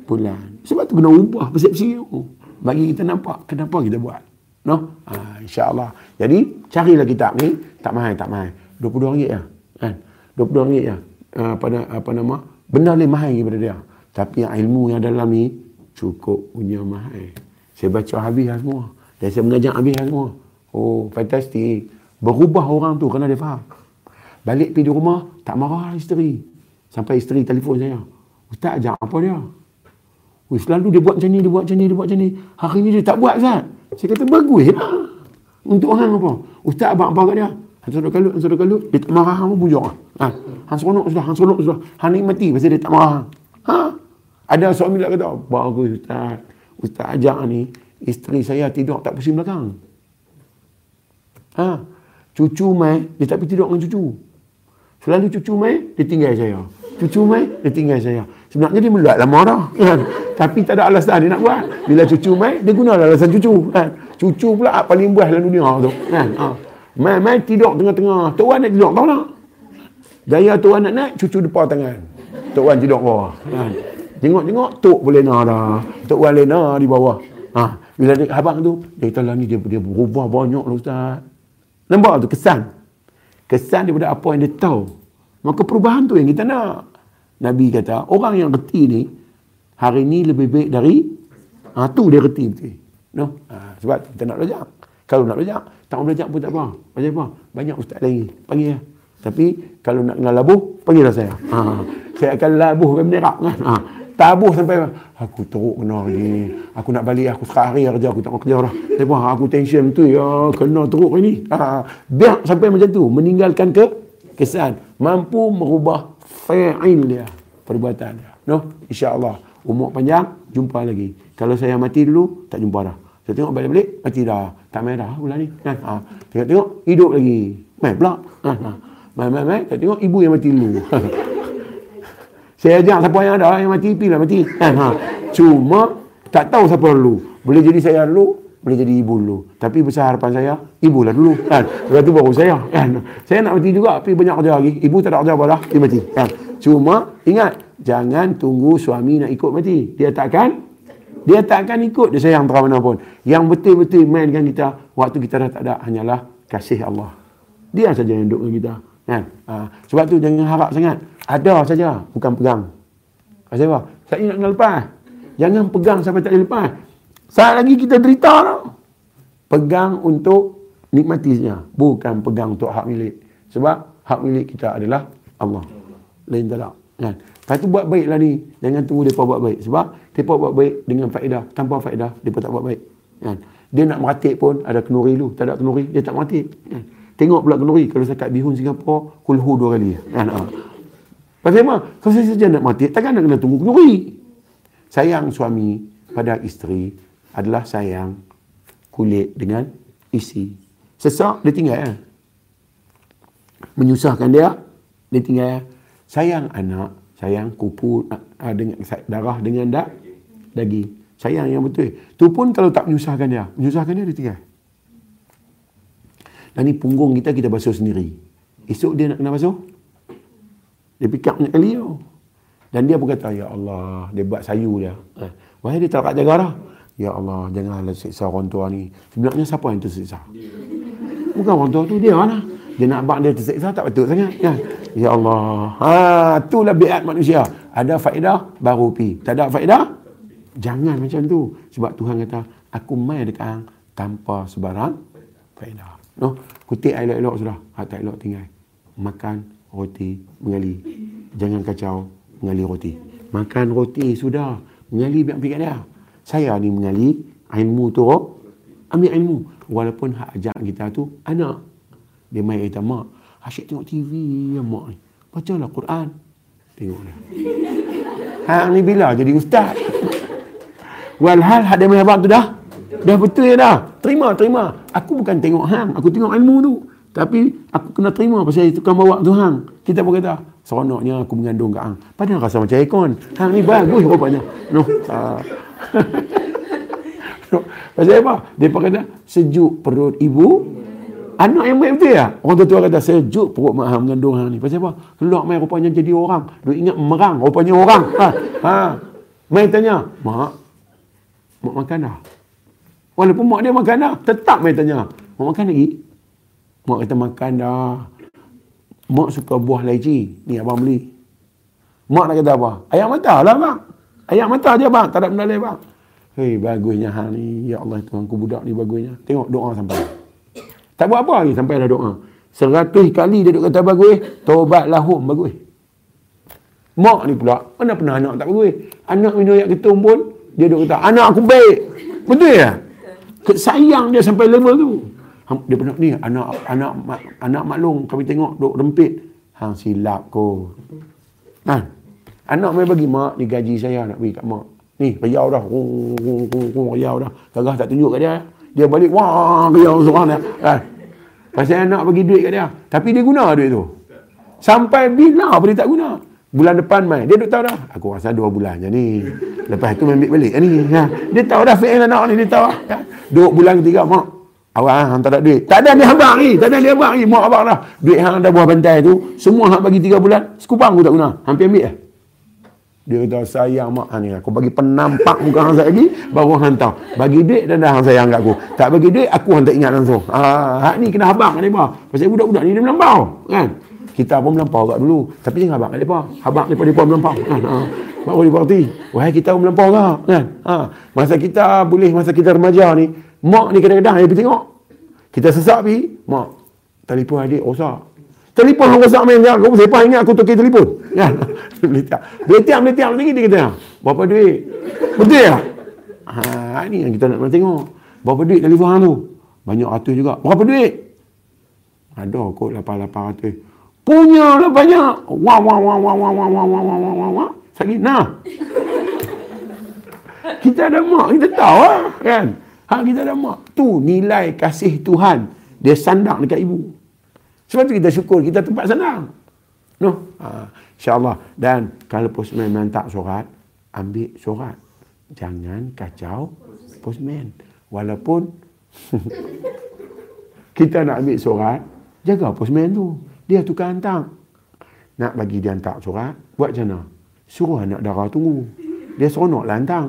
bulan. Sebab tu kena ubah persepsi tu. Bagi kita nampak kenapa kita buat. No? Ha, InsyaAllah. Jadi, carilah kitab ni. Tak mahal, tak mahal. RM22 ya. Kan? RM22 ya. Ah, apa, apa nama benda lain mahal daripada dia tapi ilmu yang dalam ni cukup punya mahal saya baca habis lah semua dan saya mengajar habis lah semua oh fantastik berubah orang tu kerana dia faham balik pergi di rumah tak marah isteri sampai isteri telefon saya ustaz ajak apa dia Oh, selalu dia buat macam ni, dia buat macam ni, dia buat macam ni. Hari ni dia tak buat, Ustaz. Saya kata, bagus lah. Untuk orang apa? Ustaz abang apa kat dia? Hantar kalut, hantar kalut. Dia tak marah, apa bujur lah. Ha? Hang seronok sudah, hang seronok sudah. Hang nikmati pasal dia tak marah. Ha? Ada suami nak kata, bagus Ustaz. Ustaz ajak ni, isteri saya tidur tak pusing belakang. Ha? Cucu mai, dia tak pergi tidur dengan cucu. Selalu cucu mai, dia tinggal saya. Cucu mai, dia tinggal saya. Sebenarnya dia meluat lama dah. Kan? Tapi tak ada alasan dia nak buat. Bila cucu mai, dia guna alasan cucu. Kan? Cucu pula paling buah dalam dunia tu. Kan? Ha? Mai-mai tidur tengah-tengah. Tuan nak tidur, tahu tak? Gaya tuan nak naik, cucu depan tangan. Tok Wan tidur bawah. Ha. Tengok-tengok, Tok boleh nak dah. Tok Wan lena di bawah. Ha. Bila dia abang tu, dia kata lah ni dia, dia berubah banyak lah Ustaz. Nampak tu kesan. Kesan daripada apa yang dia tahu. Maka perubahan tu yang kita nak. Nabi kata, orang yang reti ni, hari ni lebih baik dari, ha, tu dia reti betul. No? Ha, sebab kita nak belajar. Kalau nak belajar, tak mau belajar pun tak apa. Belajar apa? Banyak ustaz lagi. Panggil lah. Tapi kalau nak kenal labuh, panggillah saya. Ha. Saya akan labuh ke menerak kan. Ha. Tabuh sampai aku teruk kena ni. Aku nak balik aku sekali kerja aku tak mau kerja dah. Tapi aku tension tu ya kena teruk ini. Ha. Biar sampai macam tu meninggalkan ke kesan mampu merubah fa'il dia perbuatan dia. No, insya-Allah umur panjang jumpa lagi. Kalau saya mati dulu tak jumpa dah. Saya tengok balik-balik mati dah. Tak main dah bulan ni. Kan? Ha. Tengok-tengok hidup lagi. Main pula. Ha. Ha. Mai-mai-mai, saya tengok ibu yang mati dulu. saya ajak siapa yang ada yang mati, pilih mati. Ha. Cuma, tak tahu siapa dulu. Boleh jadi saya dulu, boleh jadi ibu dulu. Tapi besar harapan saya, ibu lah dulu. Kan? Lepas tu baru saya. Kan? Saya nak mati juga, tapi banyak kerja lagi. Ibu tak ada kerja apa dah, dia mati. Kan? Cuma, ingat, jangan tunggu suami nak ikut mati. Dia takkan dia tak akan ikut dia sayang terang mana pun. Yang betul-betul main dengan kita, waktu kita dah tak ada, hanyalah kasih Allah. Dia saja yang duduk dengan kita. Kan? Ha. Sebab tu jangan harap sangat. Ada saja, bukan pegang. Pasal apa? Saya nak kena lepas. Jangan pegang sampai tak boleh lepas. Saat lagi kita derita tau. Pegang untuk nikmati saja. Bukan pegang untuk hak milik. Sebab hak milik kita adalah Allah. Lain tak Kan? Lepas tu buat baiklah ni. Jangan tunggu mereka buat baik. Sebab mereka buat baik dengan faedah. Tanpa faedah, mereka tak buat baik. Kan? Dia nak meratik pun ada kenuri dulu. Tak ada kenuri, dia tak meratik. Kan? Tengok pula kenduri. Kalau saya kat bihun Singapura, kulhu dua kali. Kan? Ha. Pasal apa? Kalau saya saja nak mati, takkan nak kena tunggu kenduri. Sayang suami pada isteri adalah sayang kulit dengan isi. Sesak, dia tinggal. Ya? Menyusahkan dia, dia tinggal. Ya? Sayang anak, sayang kupu uh, dengan darah dengan dak, daging. Sayang yang betul. Tu pun kalau tak menyusahkan dia, menyusahkan dia, dia tinggal. Dan ni punggung kita, kita basuh sendiri. Esok dia nak kena basuh. Dia pick up kali tu. Dan dia pun kata, Ya Allah, dia buat sayu dia. Eh, wahai dia tak jaga dah. Ya Allah, janganlah siksa orang tua ni. Sebenarnya siapa yang tersiksa? Bukan orang tua tu, dia lah. Dia nak abang dia tersiksa, tak betul sangat. Ya, ya Allah. Ha, itulah biat manusia. Ada faedah, baru pi. Tak ada faedah, jangan macam tu. Sebab Tuhan kata, aku mai dekat tanpa sebarang faedah. No, kutip elok-elok sudah. Hak tak elok tinggal. Makan roti mengali. Jangan kacau mengali roti. Makan roti sudah. Mengali biar pergi dia. Saya ni mengali ilmu tu ambil ilmu. Walaupun hak ajak kita tu anak. Dia main kata mak. Asyik tengok TV ya mak ni. Bacalah Quran. Tengok dia. Hak ni bila jadi ustaz? Walhal hak dia main tu dah Dah betul ya dah. Terima, terima. Aku bukan tengok hang. Aku tengok ilmu tu. Tapi aku kena terima pasal itu kan bawa tu hang. Kita pun kata, seronoknya aku mengandung kat hang. Padahal rasa macam ikon. Hang ni bagus rupanya. No. Uh. no. Pasal apa? Dia kata, sejuk perut ibu. Anak yang baik betul ya? Orang tua kata, sejuk perut mak hang mengandung hang ni. Pasal apa? Keluar main rupanya jadi orang. Dia ingat merang. Rupanya orang. Ha. ha. Main tanya, mak, mak makan dah? Walaupun mak dia makan dah. Tetap main tanya, mak makan lagi? Mak kata makan dah. Mak suka buah leci. Ni abang beli. Mak nak kata apa? Ayam mata lah bang. Ayam mata je bang. Tak ada benda lain bang. Hei bagusnya hang ni. Ya Allah Tuhan ku budak ni bagusnya. Tengok doa sampai. Tak buat apa lagi sampai dah doa. Seratus kali dia duk kata bagus. Tobat lahum bagus. Mak ni pula. Mana pernah anak tak bagus. Anak minum ayak ketum pun. Dia duk kata anak aku baik. Betul ya? Sayang dia sampai level tu dia pernah ni anak anak anak maklum kami tengok duk rempit. Hang silap ko kan? Anak mai bagi mak ni gaji saya nak bagi kat mak. Ni bayar dah. Bayar dah. Kagak tak tunjuk kat dia dia balik wah bayar seorang dia kan? Pasal anak bagi duit kat dia. Tapi dia guna duit tu. Sampai bila apa dia tak guna? Bulan depan mai dia duk tahu dah. Aku rasa dua bulan je ni. Lepas tu ambil balik. Ni ha. dia tahu dah fail anak ni dia tahu ha. dua bulan ketiga mak Awak hang tak ada duit. Tak ada ni abang ni. Tak ada ni abang ni. Mak abang dah. Duit hang dah buah bantai tu. Semua hang bagi 3 bulan. Sekupang aku tak guna. Hampir ambil lah. Dia kata sayang mak hang ni. Aku bagi penampak muka hang lagi. Baru hang tahu. Bagi duit dan dah hang sayang kat aku. Tak bagi duit aku hang tak ingat langsung. Ah, hak ni kena abang kat mereka. Pasal budak-budak ni dia melampau. Kan? Kita pun melampau kat dulu. Tapi jangan abang kat mereka. Abang mereka mereka melampau. Kan? Ha. Baru dia berarti. Wahai kita pun melampau kah? Kan? Ha. Masa kita boleh, masa kita remaja ni. Mak ni kadang-kadang dia pergi tengok. Kita sesak pergi. Mak. Telefon adik rosak. Telefon yang rosak main. Aku siapa ingat aku tukar telefon. Ya. Melitiak. Melitiak, melitiak. Lagi dia kata. Berapa duit? Betul ya? Ha, ini yang kita nak tengok. Berapa duit telefon hang tu? Banyak ratus juga. Berapa duit? Ada kot lapan-lapan ratus. Punya lah banyak. Wah, wah, wah, wah, wah, wah, wah, wah, wah, wah, wah, wah. Sakit. Nah. Kita ada mak. Kita tahu lah. Kan? Hak kita ada mak. Tu nilai kasih Tuhan. Dia sandang dekat ibu. Sebab tu kita syukur kita tempat sandang. No? Ha, InsyaAllah. Dan kalau postman minta surat, ambil surat. Jangan kacau postman. Walaupun kita nak ambil surat, jaga postman tu. Dia tukar hantar. Nak bagi dia hantar surat, buat macam mana? Suruh anak darah tunggu. Dia seronok lah hantar.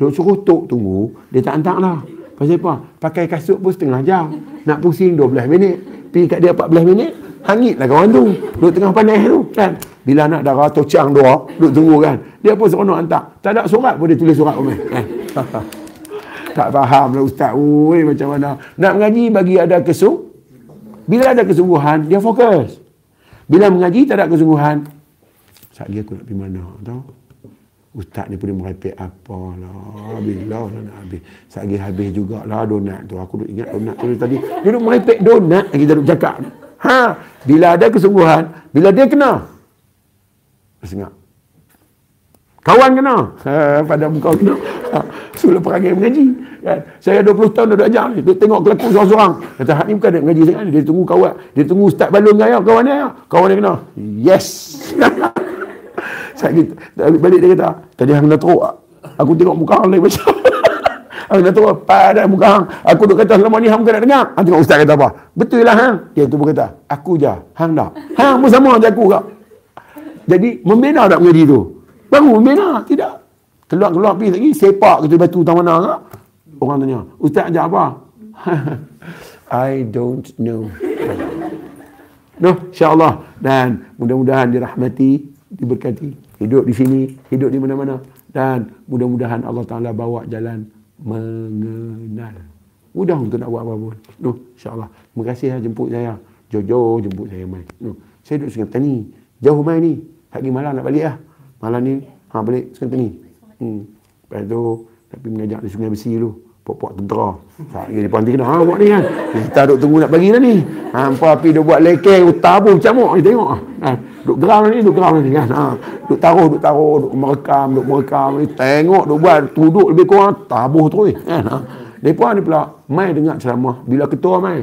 Dia suruh tok tunggu, dia tak hantar lah. Pasal apa? Pakai kasut pun setengah jam. Nak pusing 12 minit. Pergi kat dia 14 minit. Hangit lah kawan tu. Duduk tengah panas tu. Kan? Bila nak darah tocang doa, duduk tunggu kan. Dia pun seronok hantar. Tak ada surat pun dia tulis surat pun. Kan? tak faham lah ustaz. Ui, macam mana. Nak mengaji bagi ada kesung. Bila ada kesungguhan, dia fokus. Bila mengaji tak ada kesungguhan. Saat dia aku nak pergi mana. Tahu? Ustaz ni pun merepek apa lah. Bila lah nak habis. Sehari habis jugalah donat tu. Aku duk ingat donat tu tadi. Dia duk merepek donat lagi kita duk cakap. Ha, bila ada kesungguhan, bila dia kena. Sengak. Kawan kena. Ha, pada muka kena. Ha, Sulah perangai mengaji. Kan? Saya 20 tahun dah ajar ni. Duk tengok kelaku seorang-seorang. Kata, hak ni bukan dia mengaji sangat. Dia tunggu kawan. Dia tunggu ustaz balon dengan dia. Kawan dia kena. Yes. Sakit. Balik dia kata, tadi hang dah teruk. Aku tengok muka hang lain macam. hang dah teruk. Pada muka hang. Aku duk kata selama ni hang bukan nak dengar. Hang tengok ustaz kata apa. Betul lah hang. Dia tu pun kata, aku je. Hang dah. Hang pun sama macam aku kak. Jadi, membina tak menjadi tu? Baru membina. Tidak. Keluar-keluar pergi lagi. Sepak ke batu tahu mana kak. Orang tanya, ustaz ajar apa? I don't know. No, insyaAllah. Dan mudah-mudahan dirahmati, diberkati hidup di sini, hidup di mana-mana dan mudah-mudahan Allah Taala bawa jalan mengenal. Mudah untuk nak buat apa pun. No, insya-Allah. Terima kasih lah jemput saya. Jojo jemput saya mai. No. Saya duduk Sungai Tani. Jauh mai ni. Pagi malam nak balik lah. Malam ni ha balik Sungai Tani. Hmm. Lepas tu tapi mengajak di Sungai Besi dulu pok-pok tentera. Tak di panti kena. Ha buat ni kan. Kita duk tunggu nak bagi dah ni. Ha apa api buat lekeng utabu camuk ni tengok. Ha duk geram ni duk geram ni kan. Ha duk taruh duk taruh duk merekam duk merekam ni tengok duk buat duduk lebih kurang tabuh terus kan. Ha Mereka ni pula mai dengar ceramah bila ketua mai.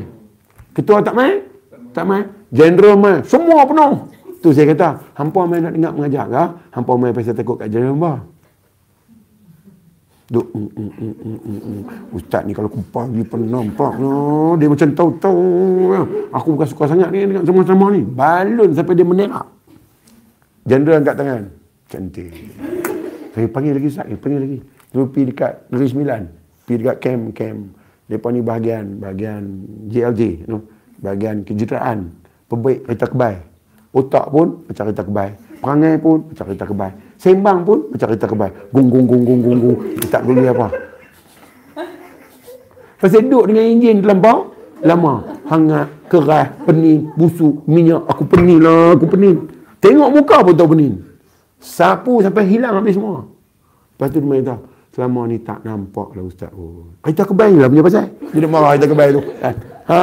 Ketua tak mai? Tak mai. General mai. Semua penuh. Tu saya kata, hampa mai nak dengar mengajar ke? Hampa mai pasal takut kat general apa? Duk, mm, mm, mm, mm, mm, mm. Ustaz ni kalau kumpah dia pernah nampak. No, Dia macam tahu-tahu. Ya. Aku bukan suka sangat ni dengan semua-semua ni. Balun sampai dia menerak General angkat tangan. Cantik. Saya panggil lagi Ustaz, panggil lagi. Dia pergi dekat Negeri Sembilan. Pergi dekat camp-camp Mereka ni bahagian Bahagian JLJ no? Bahagian kejuruteraan. Pembaik kereta kebai. Otak pun macam kereta kebai. Perangai pun macam kereta kebai Sembang pun macam kereta kebai. Gung gung gung gung gung gung. Dia tak boleh apa. Pasal duduk dengan enjin terlampau lama. Hangat, keras, pening, busuk, minyak. Aku pening lah, aku pening. Tengok muka pun tahu pening. Sapu sampai hilang habis semua. Lepas tu dia tahu. Selama ni tak nampak lah Ustaz. Oh. Kereta kebai lah punya pasal. Dia nak marah kereta kebai tu. Ha.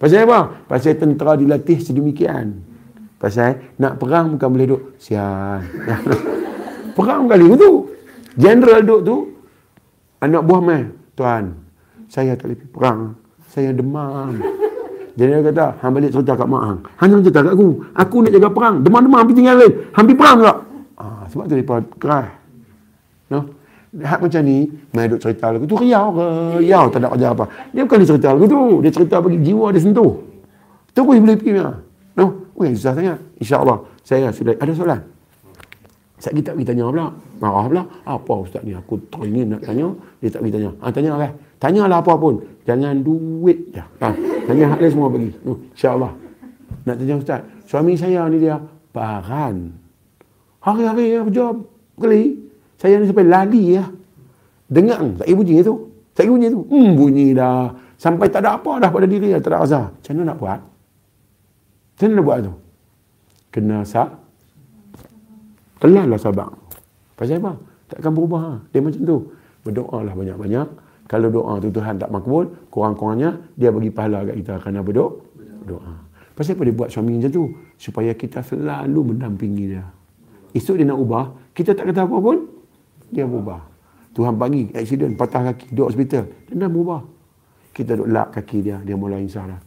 Pasal apa? Pasal tentera dilatih sedemikian. Pasal nak perang bukan boleh duduk. Sian. Perang kali tu. General duduk tu. Anak buah mai. Tuan, saya tak boleh perang. Saya demam. General kata, hang balik cerita kat mak hang. Hang jangan cerita kat aku. Aku nak jaga perang. Demam-demam pergi tinggal lain. Hampir perang tak? Ah, sebab tu mereka keras. No? Hak macam ni, mai duduk cerita lagu tu riau ke? Riau tak ada kerja apa. Dia bukan dia cerita lagu tu. Dia cerita bagi jiwa dia sentuh. Terus boleh pergi. No? Weh, susah sangat. InsyaAllah. Saya sudah ada soalan. Ustaz kita pergi tanya pula. Marah pula. Apa Ustaz ni? Aku teringin nak tanya. Dia tak pergi tanya. Ha, tanya lah. Tanyalah apa pun. Jangan duit je. Ha, tanya hak semua bagi. Uh, InsyaAllah. Nak tanya Ustaz. Suami saya ni dia baran. Hari-hari ya berjawab. Kali. Saya ni sampai lali ya. Dengar. Tak ibu bunyi tu. Tak ibu bunyi tu. Hmm bunyi dah. Sampai tak ada apa dah pada diri. Tak ada azar. Macam mana nak buat? Macam mana nak buat tu? Kena sak Kelallah sabar. Pasal apa? Takkan berubah. Dia macam tu. Berdoa lah banyak-banyak. Kalau doa tu Tuhan tak makbul, kurang-kurangnya dia bagi pahala kat kita kerana berdoa. Doa. Pasal apa dia buat suami macam tu? Supaya kita selalu mendampingi dia. Esok dia nak ubah, kita tak kata apa pun, dia berubah. Tuhan bagi aksiden, patah kaki, duduk hospital. Dia dah berubah. Kita duduk lap kaki dia, dia mulai insah lah.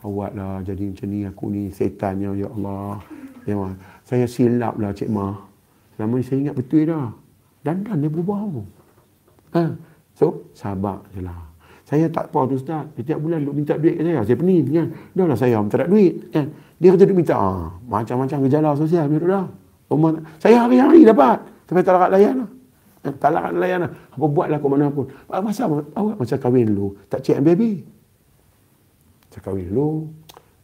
Awak lah jadi macam ni, aku ni setannya, ya Allah. Ya. Saya silap lah Cik Mah. Selama ni saya ingat betul dah. Dan dan dia berubah. Ha. So, sabar je lah. Saya tak apa tu Ustaz. Setiap bulan duk minta duit ke saya. Saya pening kan. Dah lah saya minta duit. Kan. Dia kata duk minta. Ah, macam-macam gejala sosial. Mirut dah. Rumah, saya hari-hari dapat. Tapi tak larat layan lah. Eh, tak larat layan lah. Apa buatlah ke mana pun. Masa awak macam kahwin dulu. Tak cek baby. Macam kahwin dulu.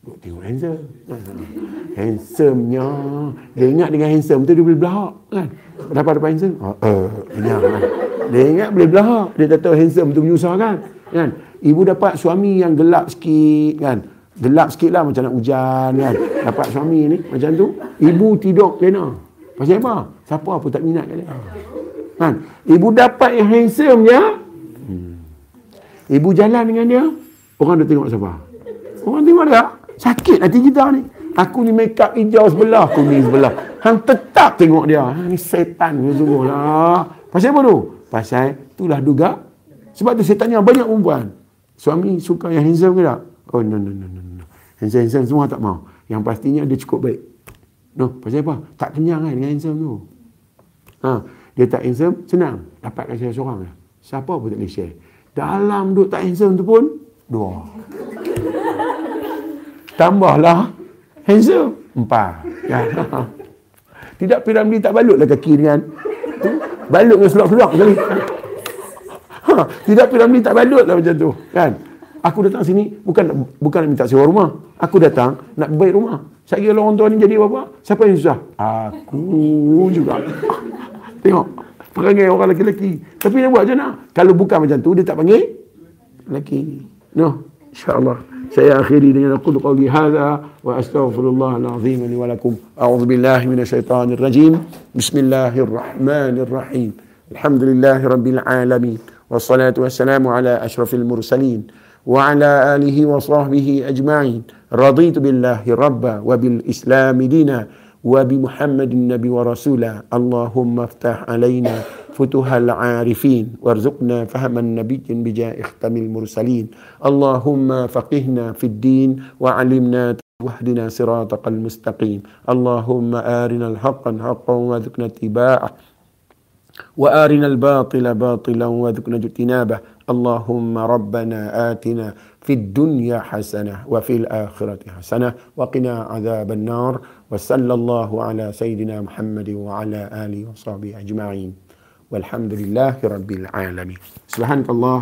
Tengok handsome. Handsome-nya. Dia ingat dengan handsome tu dia boleh belahak. Kan? Dapat dapat handsome? Oh, uh, kenyang kan? Dia ingat boleh belahak. Dia tak tahu handsome tu menyusahkan. Kan? Ibu dapat suami yang gelap sikit. Kan? Gelap sikit lah macam nak hujan. Kan? Dapat suami ni macam tu. Ibu tidur lena. Pasal apa? Siapa pun tak minat kat dia. Kan? Ibu dapat yang handsome je. Hmm. Ibu jalan dengan dia. Orang dah tengok siapa? Orang tengok dia. Sakit hati kita ni. Aku ni make up hijau sebelah, kuning sebelah. Hang tetap tengok dia. Hang ni setan sungguh lah. Pasal apa tu? Pasal itulah duga. Sebab tu saya tanya banyak perempuan. Suami suka yang handsome ke tak? Oh no no no no. no. Handsome-handsome semua tak mau. Yang pastinya dia cukup baik. No, pasal apa? Tak kenyang kan dengan handsome tu. Ha, dia tak handsome, senang. Dapatkan saya seorang lah. Siapa pun tak boleh share. Dalam duduk tak handsome tu pun, dua. Tambahlah handsome. Empat. Ya. Tidak piramidi tak balutlah kaki dengan tu. Balut dengan sekali. Ha, tidak piramidi tak balutlah macam tu. Kan? Aku datang sini bukan bukan nak minta sewa rumah. Aku datang nak baik rumah. Saya kira orang tua ni jadi apa? Siapa yang susah? Aku juga. Tengok. Perangai orang lelaki-lelaki. Tapi dia buat macam mana? Kalau bukan macam tu, dia tak panggil lelaki. No. InsyaAllah. سيأخري لنقول قولي هذا وأستغفر الله العظيم لي ولكم. أعوذ بالله من الشيطان الرجيم. بسم الله الرحمن الرحيم. الحمد لله رب العالمين والصلاة والسلام على أشرف المرسلين وعلى آله وصحبه أجمعين. رضيت بالله ربا وبالإسلام دينا وبمحمد النبي ورسولا اللهم افتح علينا فتوح العارفين وارزقنا فهم النبي بجاه اختم المرسلين. اللهم فقهنا في الدين وعلمنا واهدنا صراطك المستقيم. اللهم آرنا الحق حقا وارزقنا اتباعه وآرنا الباطل باطلا وارزقنا اجتنابه. اللهم ربنا آتنا في الدنيا حسنة وفي الآخرة حسنة وقنا عذاب النار. وصلى الله على سيدنا محمد وعلى آله وصحبه أجمعين. والحمد لله رب العالمين. سبحانك الله